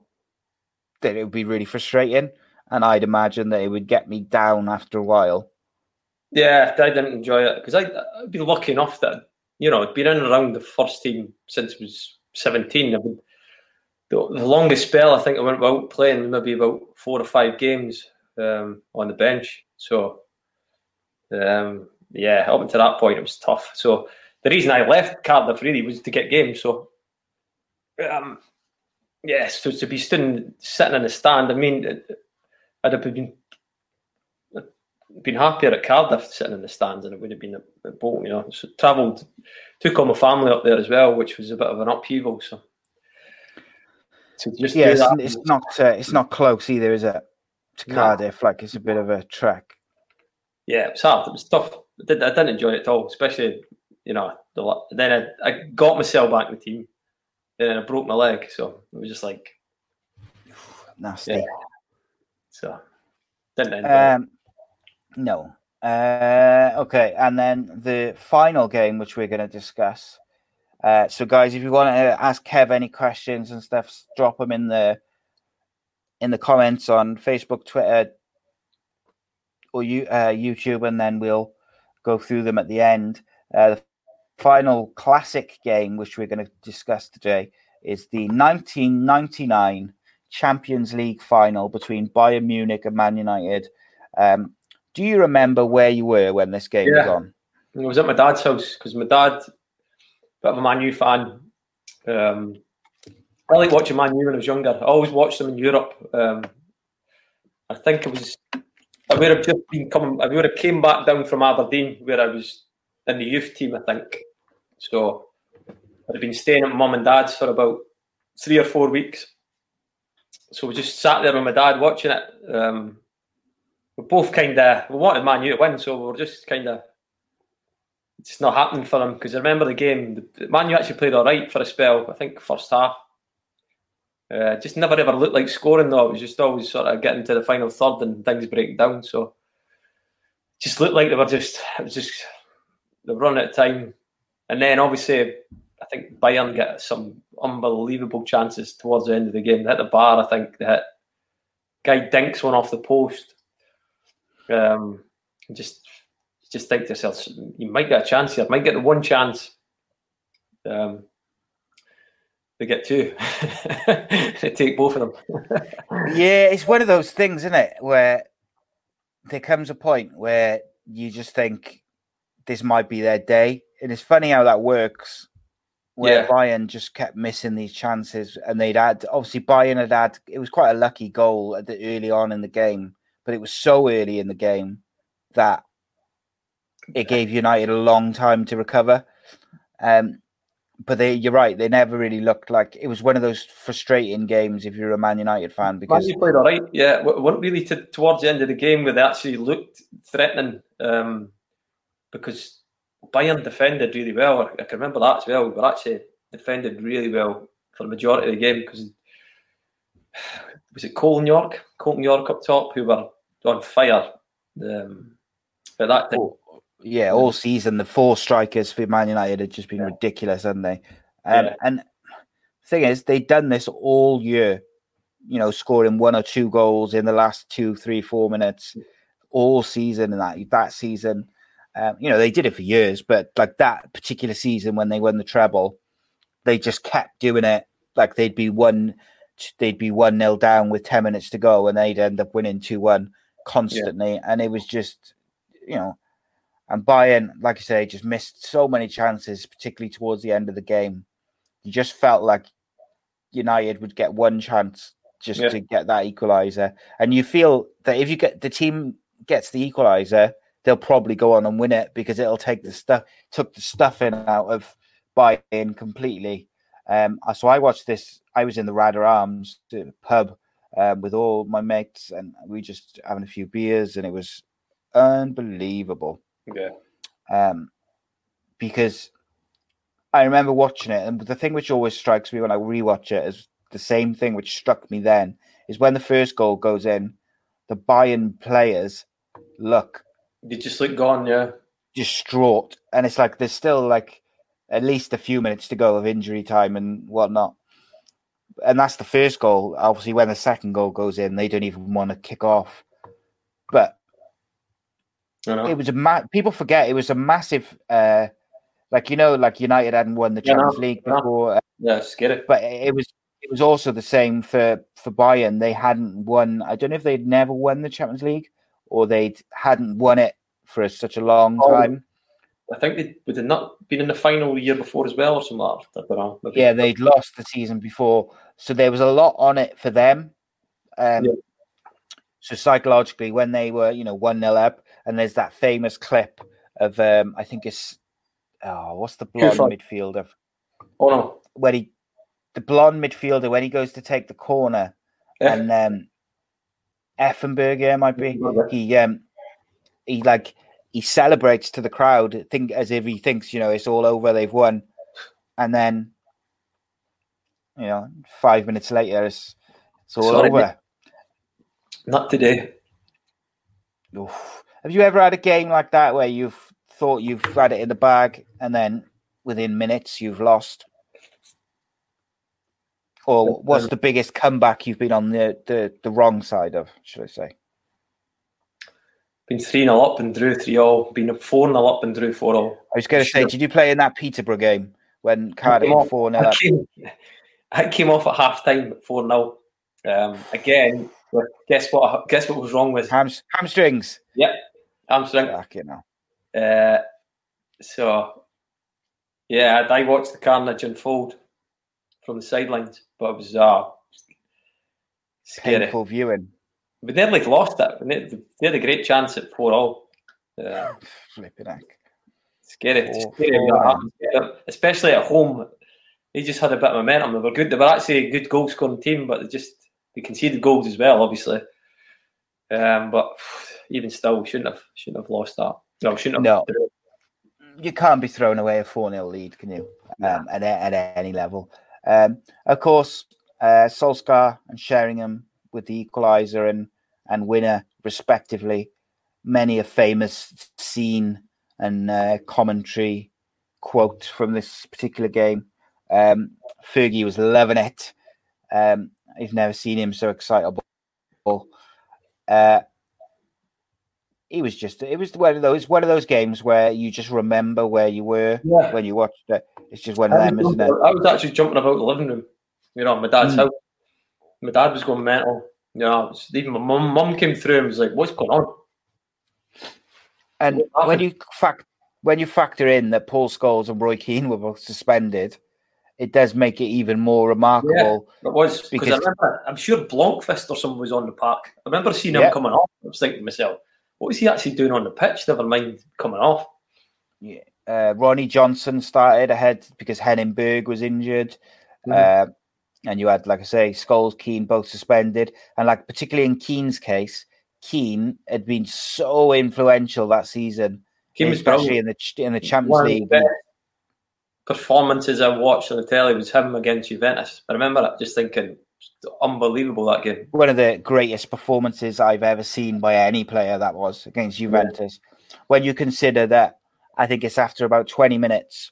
that it would be really frustrating, and I'd imagine that it would get me down after a while. Yeah, I didn't enjoy it because I'd been lucky enough that you know I'd been in and around the first team since I was seventeen. I've been, the, the longest spell I think I went about playing maybe about four or five games um, on the bench. So um, yeah, up until that point it was tough. So the reason I left Cardiff really was to get games. So um, yeah, so to be stood, sitting in the stand, I mean, I'd have been been happier at Cardiff sitting in the stands and it would have been a, at Bolton. You know, so travelled, took all my family up there as well, which was a bit of an upheaval. So to just Yeah, it's, it's not uh, it's not close either, is it? To No. Cardiff, like it's a bit of a trek. yeah, it was hard. It was tough. I, did, I didn't enjoy it at all, especially you know. The, then I, I got myself back in the team, and then I broke my leg, so it was just like Nasty. yeah. So didn't it. Um, no. Uh, okay, and then the final game, which we're going to discuss. Uh, so, guys, if you want to ask Kev any questions and stuff, drop them in the in the comments on Facebook, Twitter, or you uh, YouTube, and then we'll go through them at the end. Uh, the final classic game, which we're going to discuss today, is the 1999 Champions League final between Bayern Munich and Man United. Um, do you remember where you were when this game was on? I was at my dad's house because my dad, bit of a Man U fan. Um, I like watching Man U when I was younger. I always watched them in Europe. Um, I think it was. I would have just been coming. I would have came back down from Aberdeen where I was in the youth team. I think so. I'd have been staying at mum and dad's for about three or four weeks. So we just sat there with my dad watching it. Um, we're both kind of we wanted Man U to win, so we were just kind of it's just not happening for them because I remember the game. The Man U actually played all right for a spell. I think first half. Uh, just never ever looked like scoring though. It was just always sort of getting to the final third and things break down. So just looked like they were just it was just they were running out of time. And then obviously I think Bayern get some unbelievable chances towards the end of the game. They hit the bar, I think they hit guy dinks one off the post. Um just just think to yourself, you might get a chance here, might get the one chance. Um, they get two. they take both of them. Yeah, it's one of those things, isn't it? Where there comes a point where you just think this might be their day. And it's funny how that works where Yeah. Bayern just kept missing these chances, and they'd had obviously Bayern had had it was quite a lucky goal at the early on in the game, but it was so early in the game that it gave United a long time to recover. Um, but they, you're right, they never really looked like it was one of those frustrating games if you're a Man United fan Man because U played all right. Yeah, it wasn't really to, towards the end of the game where they actually looked threatening um, because Bayern defended really well. I can remember that as well. We were actually defended really well for the majority of the game because was it Cole and Yorke? Colton York up top who were on fire. Um, but that time, yeah, all season the four strikers for Man United had just been ridiculous, hadn't they? Um, Yeah. And the thing is, they'd done this all year. You know, scoring one or two goals in the last two, three, four minutes, all season, and that that season. Um, you know, they did it for years, but like that particular season when they won the treble, they just kept doing it. Like they'd be one, they'd be one nil down with ten minutes to go, and they'd end up winning two one constantly. And it was just, you know, and Bayern, like I say, just missed so many chances, particularly towards the end of the game. You just felt like United would get one chance just Yeah. to get that equaliser, and you feel that if you get the team gets the equaliser, they'll probably go on and win it because it'll take the stuff took the stuffing out of Bayern completely. Um, so I watched this. I was in the Radar Arms pub um, with all my mates, and we just having a few beers, and it was unbelievable yeah, um, because I remember watching it, and the thing which always strikes me when I rewatch it is the same thing which struck me then is when the first goal goes in, the Bayern players look They just look gone. Yeah, distraught, and it's like there's still like at least a few minutes to go of injury time and whatnot. And that's the first goal. Obviously, when the second goal goes in, they don't even want to kick off. But. It was a ma- people forget it was a massive uh like you know like united hadn't won the champions league before uh, yeah, scary. but it was it was also the same for for bayern they hadn't won i don't know if they'd never won the champions league or they hadn't won it for such a long Oh, time I think they would have not been in the final year before as well, or something. Like that. I don't know. Yeah they'd lost the season before so there was a lot on it for them um Yeah. so psychologically when they were you know 1-0 up and there's that famous clip of um i think it's oh what's the blonde midfielder Oh no. when he the blonde midfielder when he goes to take the corner Yeah. and um Effenberg yeah might be he um he like he celebrates to the crowd think as if he thinks you know it's all over they've won and then you know five minutes later it's it's all Sorry, over Not today. Oof. Have you ever had a game like that where you've thought you've had it in the bag and then within minutes you've lost or what's the biggest comeback you've been on the, the, the wrong side of, should I say? Been 3 0 up and drew 3 all. Been 4 0 up and drew 4 all. I was going to say, Sure. did you play in that Peterborough game when Cardiff 4 0 I came, I came off at half time 4 0. Um, again, guess what? Guess what was wrong with Hams, hamstrings? Yep, hamstring. Fuck you know. Uh, so, yeah, I watched the carnage unfold from the sidelines, but it was uh, scary. Painful viewing. We nearly lost it. We they had a great chance at 4 all. Uh, Flipping heck. scary. Four- scary four. Especially at home. They just had a bit of momentum. They were good. They were actually a good goal scoring team, but they just they conceded goals as well, obviously. Um, but even still, we shouldn't have shouldn't have lost that. No, shouldn't have. No. You can't be throwing away a 4 0 lead, can you? Um, at, at any level. Um, of course, uh, Solskjaer and Sheringham with the equaliser and, and winner, respectively. Many a famous scene and uh, commentary quote from this particular game. Um, Fergie was loving it. Um, I've never seen him so excitable. Uh, he was just it was one of those one of those games where you just remember where you were Yeah. when you watched it. It's just one of them, isn't it? I was actually jumping about the living room, you know, my dad's Mm. house. My dad was going mental. You know, even my mum, mum came through and was like, "What's going on?" And when you fact when you factor in that Paul Scholes and Roy Keane were both suspended, it does make it even more remarkable. Yeah, it was because I remember, I'm sure Blomqvist or someone was on the park. I remember seeing him Yeah. coming off. I was thinking to myself, what was he actually doing on the pitch? Never mind coming off. Uh, Ronny Johnsen started ahead because Henning Berg was injured. Mhm. Uh, and you had, like I say, Scholes, Keane both suspended. And like particularly in Keane's case, Keane had been so influential that season, Keane was especially in the in the Champions One League. performances I watched on the telly was him against Juventus. I remember just thinking, unbelievable that game. One of the greatest performances I've ever seen by any player that was against Juventus. When you consider that, I think it's after about 20 minutes,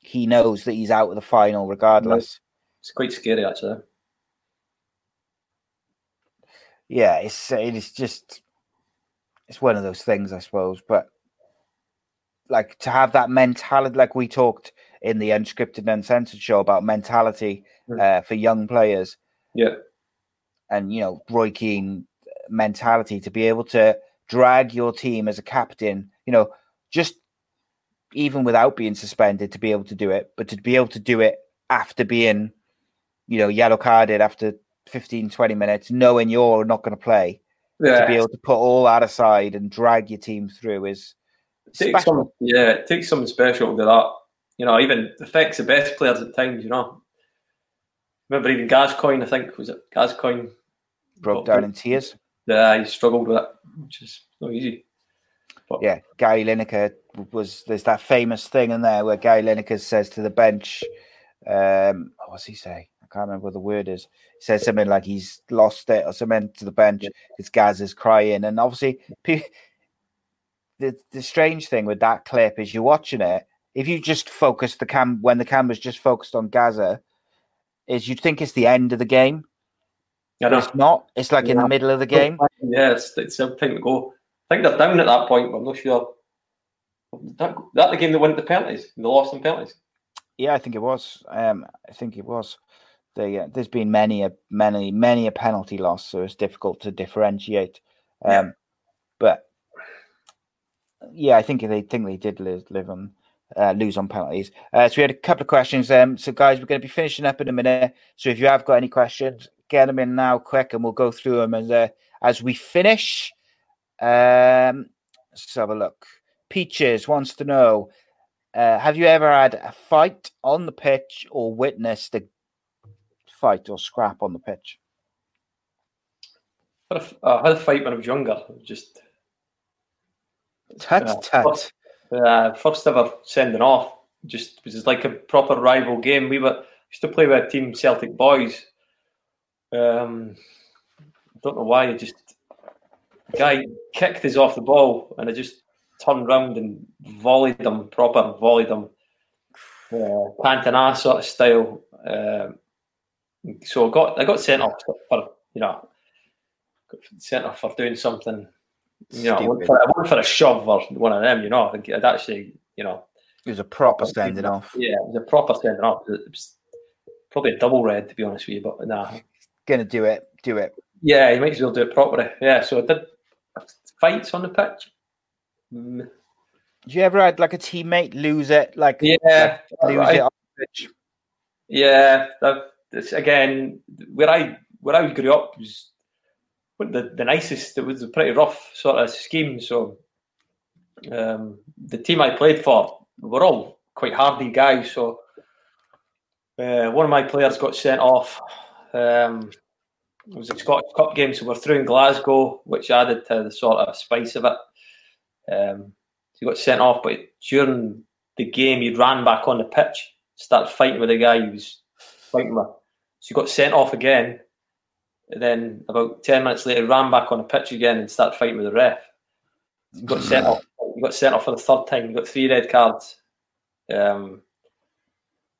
he knows that he's out of the final regardless. It's quite scary, actually. yeah, it's it's just it's one of those things, I suppose. But like to have that mentality, like we talked in the unscripted and uncensored show about mentality Mm. uh, for young players, Yeah, and you know Roy Keane mentality to be able to drag your team as a captain, you know, just even without being suspended to be able to do it, but to be able to do it after being, you know, yellow carded after 15, 20 minutes, knowing you're not going to play yeah. to be able to put all that aside and drag your team through is It yeah, it takes something special to do that. You know, even affects the best players at times. You know, remember even Gascoigne. I think was it Gascoigne. broke down in tears. Yeah, he struggled with it, which is not easy. But, Yeah, Gary Lineker was there's that famous thing in there where Gary Lineker says to the bench, um, what's he say? I can't remember what the word is. He says something like he's lost it or something to the bench. It's Gaz is crying, and obviously the the strange thing with that clip is you're watching it. If you just focus the cam when the camera's just focused on Gazza, is you'd think it's the end of the game. But it's not. It's like in the middle of the game. Yeah, it's, it's a time to go. I think they're down at that point, but I'm not sure. That, that the game that went the penalties. They lost in penalties. Yeah, I think it was. Um, I think it was. They, uh, there's been many a many many a penalty loss, so it's difficult to differentiate. Um, Yeah. But yeah, I think they think they did live, live on uh, lose on penalties. Uh, so we had a couple of questions. Um, so guys, we're going to be finishing up in a minute. So if you have got any questions, get them in now, quick, and we'll go through them as uh, as we finish. Um, let's have a look. Peaches wants to know: uh, Have you ever had a fight on the pitch or witnessed a fight or scrap on the pitch? I had a- I had a fight when I was younger. Just Tut Yeah. tut. Uh, first ever sending off. Just was like a proper rival game. We were used to play with a team Celtic boys. Um, I don't know why. Just the guy kicked us off the ball, and I just turned round and volleyed him proper, volleyed him, uh, Cantona sort of style. Um, so I got I got sent off for you know sent off for doing something. You know, I went, Stupid. for, I went for a shove or one of them. You know, I think I'd actually you know It was a proper standing off. yeah, it was a proper standing off. It was probably a double red, to be honest with you, but nah. Gonna do it. Do it. Yeah, you might as well do it properly. Yeah, so I did fights on the pitch. Mm, Did you ever had like a teammate lose it? Like Yeah, like, lose I- it on the pitch? yeah. That, again, where I where I grew up was the, the nicest. It was a pretty rough sort of scheme. So um, the team I played for were all quite hardy guys. So uh, one of my players got sent off. Um, it was a Scottish Cup game, so we're through in Glasgow, which added to the sort of spice of it. Um, so he got sent off, but during the game, he ran back on the pitch, started fighting with the guy he was fighting with. So he got sent off again. Then about ten minutes later, ran back on the pitch again and started fighting with the ref. Got sent off. He got sent off for the third time. You got three red cards. Um,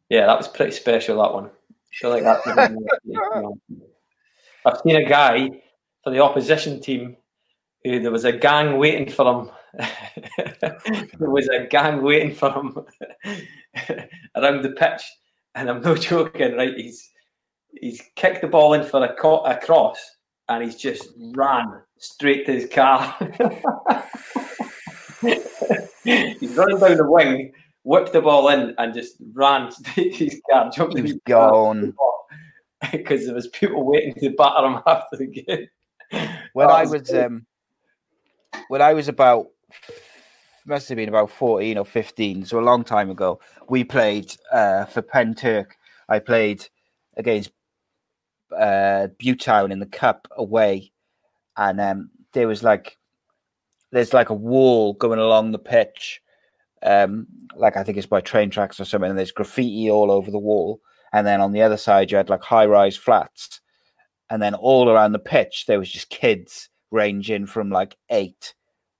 yeah, that was pretty special. That one. I feel like that. I've seen a guy for the opposition team who there was a gang waiting for him. there was a gang waiting for him around the pitch, and I'm not joking. Right, he's he's kicked the ball in for a, co- a cross, and he's just ran straight to his car. he's running down the wing whipped the ball in, and just ran straight to his car, jumped He was gone. because there was people waiting to batter him after the game. When I was um, when I was about must have been about fourteen or fifteen, so a long time ago. We played uh, for Penn Turk. I played against uh, Butetown in the cup away, and um, there was like there's like a wall going along the pitch, um, like I think it's by train tracks or something. And there's graffiti all over the wall, and then on the other side you had like high rise flats, and then all around the pitch there was just kids ranging from like eight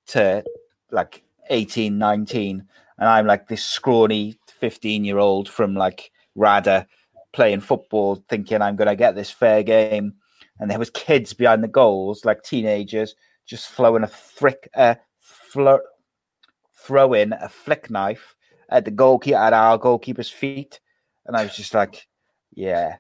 to like 18 19 and i'm like this scrawny 15 year old from like rada playing football thinking i'm going to get this fair game and there was kids behind the goals like teenagers just throwing a frick uh, flo- throwing a flick knife at the goalkeeper at our goalkeeper's feet and i was just like yeah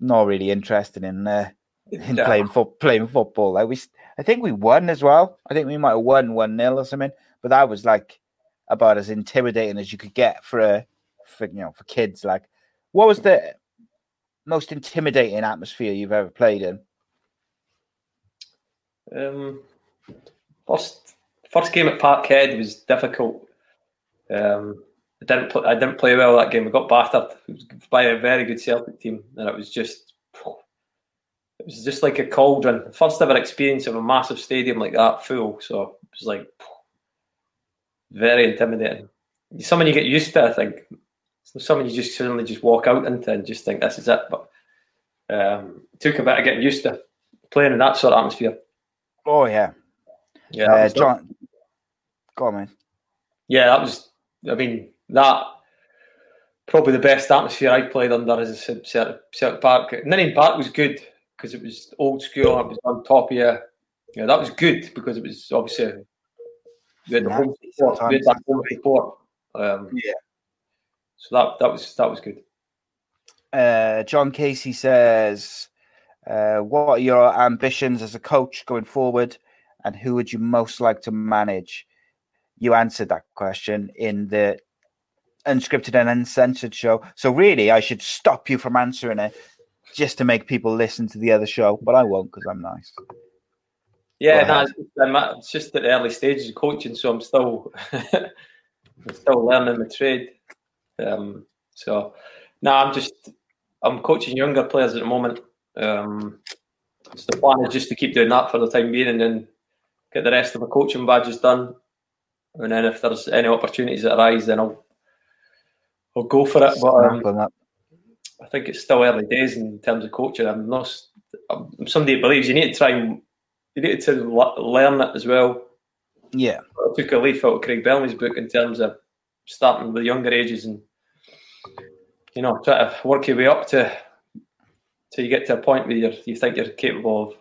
not really interested in uh, in Yeah. playing foot playing football. Like we, I think we won as well. I think we might have won one 0 or something. But that was like about as intimidating as you could get for a, for you know, for kids. Like, what was the most intimidating atmosphere you've ever played in? Um, first first game at Parkhead was difficult. Um, I didn't play, I didn't play well that game. We got battered by a very good Celtic team, and it was just it was just like a cauldron. First ever experience of a massive stadium like that full. So it was like very intimidating. Something you get used to, I think. You just suddenly just walk out into and just think this is it. But um, it took a bit of getting used to playing in that sort of atmosphere. Oh yeah, Yeah, uh, John. Go on, man. yeah, that was. I mean, that probably the best atmosphere I played under is a Celtic, Celtic Park. Ninian Park was good because it was old school. It was on top of you. Yeah, that was good because it was obviously we had the home support. We had that home support. Um, Yeah. So that that was that was good. Uh, John Casey says, uh, "What are your ambitions as a coach going forward, and who would you most like to manage?" You answered that question in the unscripted and uncensored show. So really, I should stop you from answering it just to make people listen to the other show, but I won't because I'm nice. Yeah, no, it's, it's just at the early stages of coaching, so I'm still I'm still learning my trade. Um, so, no, I'm just I'm coaching younger players at the moment. Um, so the plan is just to keep doing that for the time being, and then get the rest of my coaching badges done. And then if there's any opportunities that arise, then I'll I'll go for it. But um, Snap 'em up. I think it's still early days in terms of coaching. I'm not. I'm somebody that believes you need to try and you need to learn it as well. yeah, I took a leaf out of Craig Bellamy's book in terms of starting with younger ages and you know try to work your way up to till you get to a point where you think you're capable of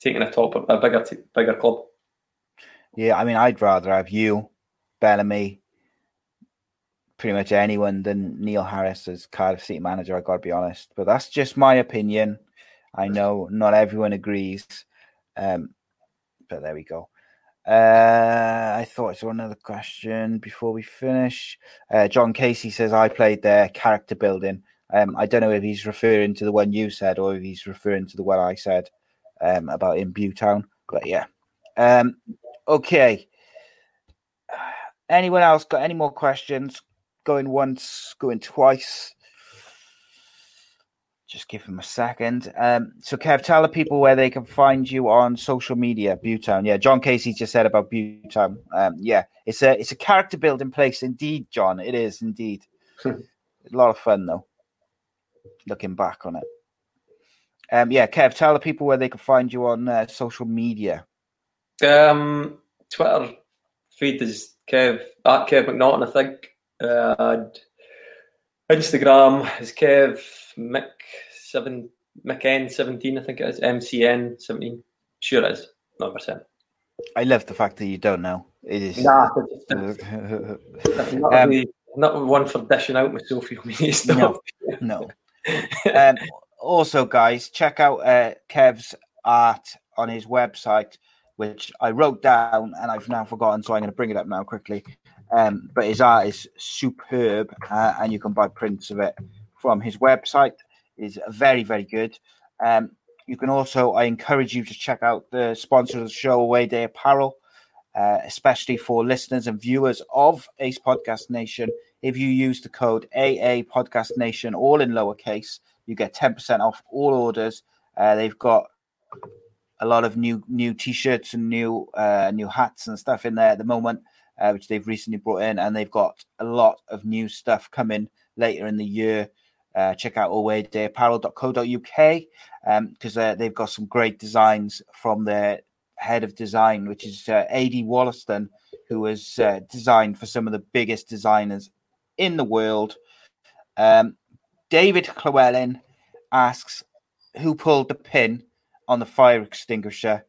taking a top a bigger t- bigger club. yeah. I mean, I'd rather have you, Bellamy, pretty much anyone than Neil Harris as Cardiff City manager. I got to be honest, but that's just my opinion. I know not everyone agrees, um, but there we go. Uh, I thought I saw another question before we finish. Uh, John Casey says I played there. Character building. Um, I don't know if he's referring to the one you said or if he's referring to the one I said um, about in Butetown. But yeah. Um, okay. Anyone else got any more questions? Going once, going twice. Just give him a second. Um, so, Kev, tell the people where they can find you on social media. Butetown, yeah. John Casey just said about Butetown. Um, yeah, it's a it's a character building place, indeed, John. It is indeed. a lot of fun though. Looking back on it. Um, yeah, Kev, tell the people where they can find you on uh, social media. Um, Twitter feed is Kev at Kev McNaughton, I think. Uh, and Instagram is Kev Mick seven McN seventeen, I think it is MCN seventeen. Sure it is, not percent. I love the fact that you don't know. It is. Nah, not, Um, really- not one for dishing out my social media stuff. no. um, also, guys, check out uh, Kev's art on his website, which I wrote down and I've now forgotten, so I'm going to bring it up now quickly. Um, but his art is superb, uh, and you can buy prints of it from his website. is very very good. Um, you can also, I encourage you to check out the sponsor of the show, Away Day Apparel, uh, especially for listeners and viewers of Ace Podcast Nation. If you use the code AA Podcast Nation, all in lowercase, you get 10% off all orders. Uh, they've got a lot of new new t-shirts and new uh, new hats and stuff in there at the moment, uh, which they've recently brought in, and they've got a lot of new stuff coming later in the year. Uh, check out awaydayapparel.co.uk because um, uh, they've got some great designs from their head of design, which is uh, AD Wollaston, who has uh, designed for some of the biggest designers in the world. Um, David Llewellyn asks, who pulled the pin on the fire extinguisher,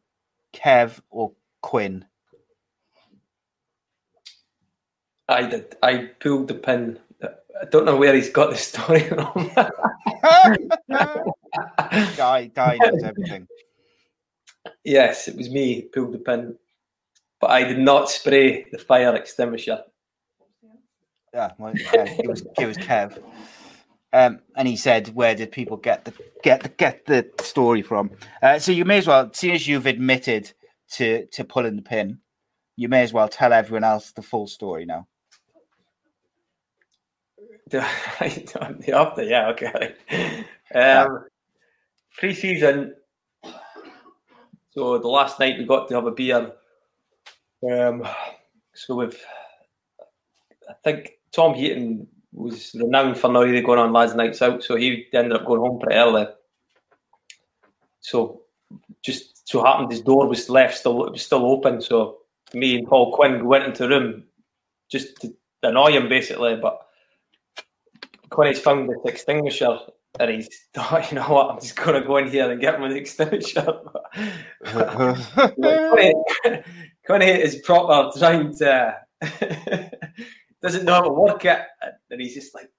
Kev or Quinn? I did. I pulled the pin. I don't know where he's got the story from. guy, guy knows everything. Yes, it was me who pulled the pin, but I did not spray the fire extinguisher. Yeah, well, yeah it was it was Kev. Um, and he said, "Where did people get the get the get the story from?" Uh, so you may as well, seeing as you've admitted to to pulling the pin, you may as well tell everyone else the full story now. After, yeah, okay. Um, pre-season. So the last night we got to have a beer. Um, so we've, I think Tom Heaton was renowned for not really going on lads' nights out, so he ended up going home pretty early. So just so happened his door was left still it was still open. So me and Paul Quinn went into the room just to annoy him basically. But Quinny's found this extinguisher and he's thought, you know what, I'm just gonna go in here and get the extinguisher. Quinny uh, is proper trying to doesn't know how to work it, and he's just like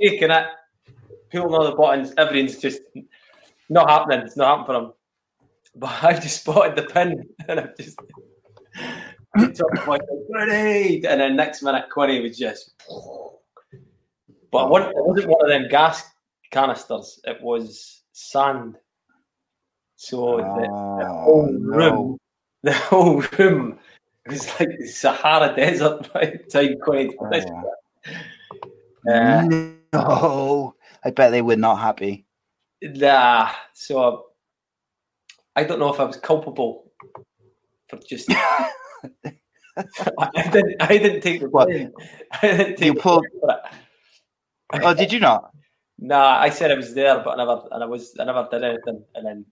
shaking it, pulling all the buttons. Everything's just not happening. It's not happening for him. But I've just spotted the pin, and I've just like grenade, and then next minute Quinny was just. But it wasn't one of them gas canisters. It was sand. So the, the Oh, whole no. room, the whole room was like the Sahara Desert by the time Quinny Oh. finished. Uh, no, I bet they were not happy. Nah, so I don't know if I was culpable for just. I didn't. I didn't take the What? I didn't take You the pulled-. Oh, did you not? Nah, I said I was there, but I never, and I was, I never did anything. And then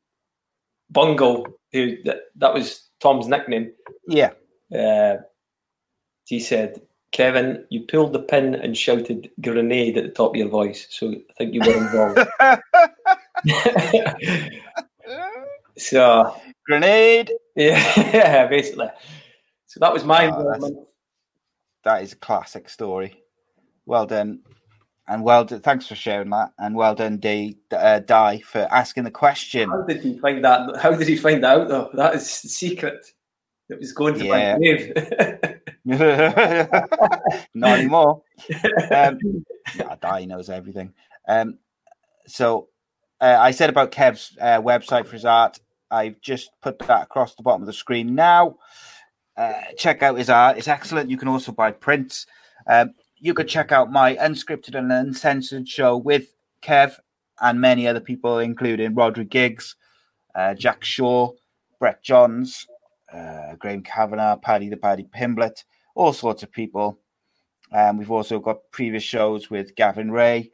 Bungle, who that, that was Tom's nickname, Yeah. uh, he said, "Kevin, you pulled the pin and shouted grenade at the top of your voice, so I think you were involved." so Grenade. yeah, basically. So that was my involvement. That is a classic story. Well done. And well done. Thanks for sharing that. And well done, D, uh, Dai, for asking the question. How did he find that? How did he find out though? That is the secret. It was going to Yeah. my grave. Not anymore. Um, yeah, Dai knows everything. Um, so uh, I said about Kev's uh, website for his art. I've just put that across the bottom of the screen now. Uh, check out his art; it's excellent. You can also buy prints. Um, you could check out my unscripted and uncensored show with Kev and many other people, including Rhodri Giggs, uh, Jack Shaw, Brett Johns, uh, Graham Kavanagh, Paddy the Paddy Pimblett, all sorts of people. Um, we've also got previous shows with Gavin Ray,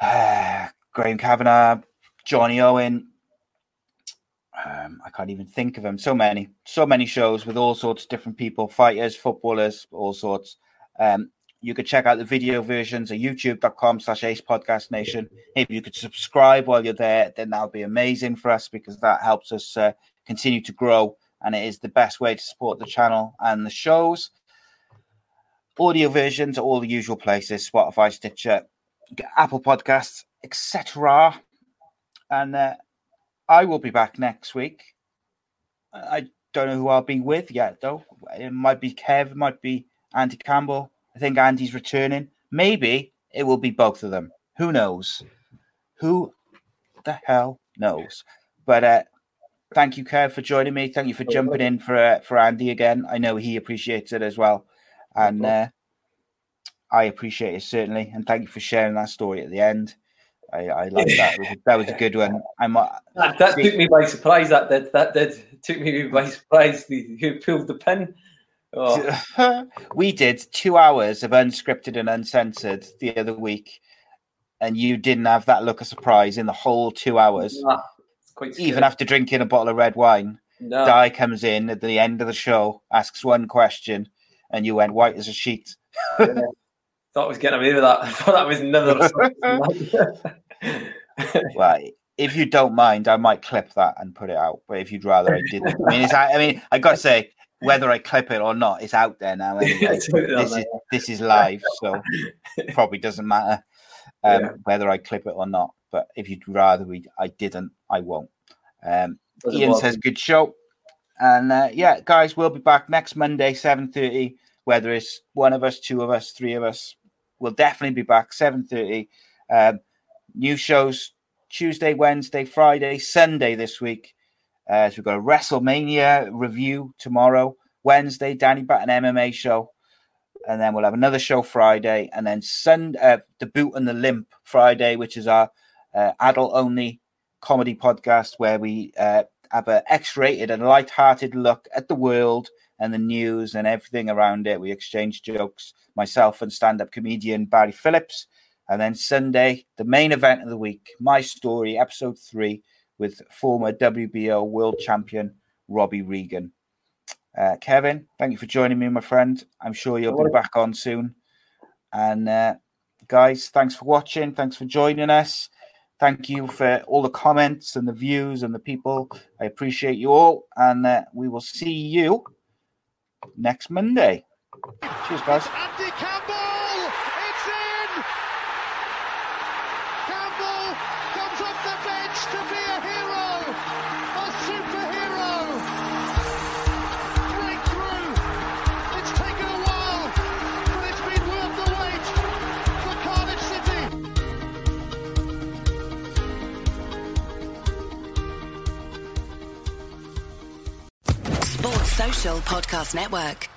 Graham Kavanagh, Jonny Owen. Um, I can't even think of them. So many, so many shows with all sorts of different people, fighters, footballers, all sorts. Um, you could check out the video versions at youtube.com slash ace podcast nation. If you could subscribe while you're there, then that would be amazing for us because that helps us uh, continue to grow and it is the best way to support the channel and the shows. Audio versions are all the usual places Spotify, Stitcher, Apple Podcasts, etc. And uh, I will be back next week. I don't know who I'll be with yet, though. It might be Kev, it might be Andy Campbell. I think Andy's returning. Maybe it will be both of them. Who knows? Who the hell knows? But uh, thank you, Kev, for joining me. Thank you for jumping in for uh, for Andy again. I know he appreciates it as well, and uh, I appreciate it certainly. And thank you for sharing that story at the end. I, I like that. That was a good one. I'm. Uh, That, that took me by surprise. That did. That did. Took me by surprise. Who pulled the pin? Oh, we did two hours of unscripted and uncensored the other week, and you didn't have that look of surprise in the whole two hours. nah, quite. Even after drinking a bottle of red wine, No. Dai comes in at the end of the show, asks one question, and you went white as a sheet. thought I was getting away with that. I thought that was never. Well, if you don't mind, I might clip that and put it out. But if you'd rather I didn't, I mean, it's, I mean, I got to say, whether I clip it or not, it's out there now. Anyway. It's out there this is this is live, so it probably doesn't matter um, Yeah. whether I clip it or not. But if you'd rather we, I didn't, I won't. Um, Doesn't Ian bother says good show, and uh, yeah, guys, we'll be back next Monday, seven thirty. Whether it's one of us, two of us, three of us, we'll definitely be back seven thirty. Um, new shows Tuesday, Wednesday, Friday, Sunday this week. Uh, so we've got a WrestleMania review tomorrow. Wednesday, Danny Batten MMA show. And then we'll have another show Friday. And then Sunday, uh, The Boot and the Limp Friday, which is our uh, adult only comedy podcast where we uh, have an X rated and light-hearted look at the world and the news and everything around it. We exchange jokes, myself and stand up comedian Barry Phillips. And then Sunday, the main event of the week, My Story, episode three, with former WBO world champion Robbie Regan. Uh, Kevin, thank you for joining me, my friend. I'm sure you'll be back on soon. And uh, guys, thanks for watching. Thanks for joining us. Thank you for all the comments and the views and the people. I appreciate you all. And uh, we will see you next Monday. Cheers, guys. Andy Campbell! It's in! Campbell comes off the bench to be a hero! A superhero! Breakthrough! It's taken a while, but it's been worth the wait for Cardiff City! Sports Social Podcast Network.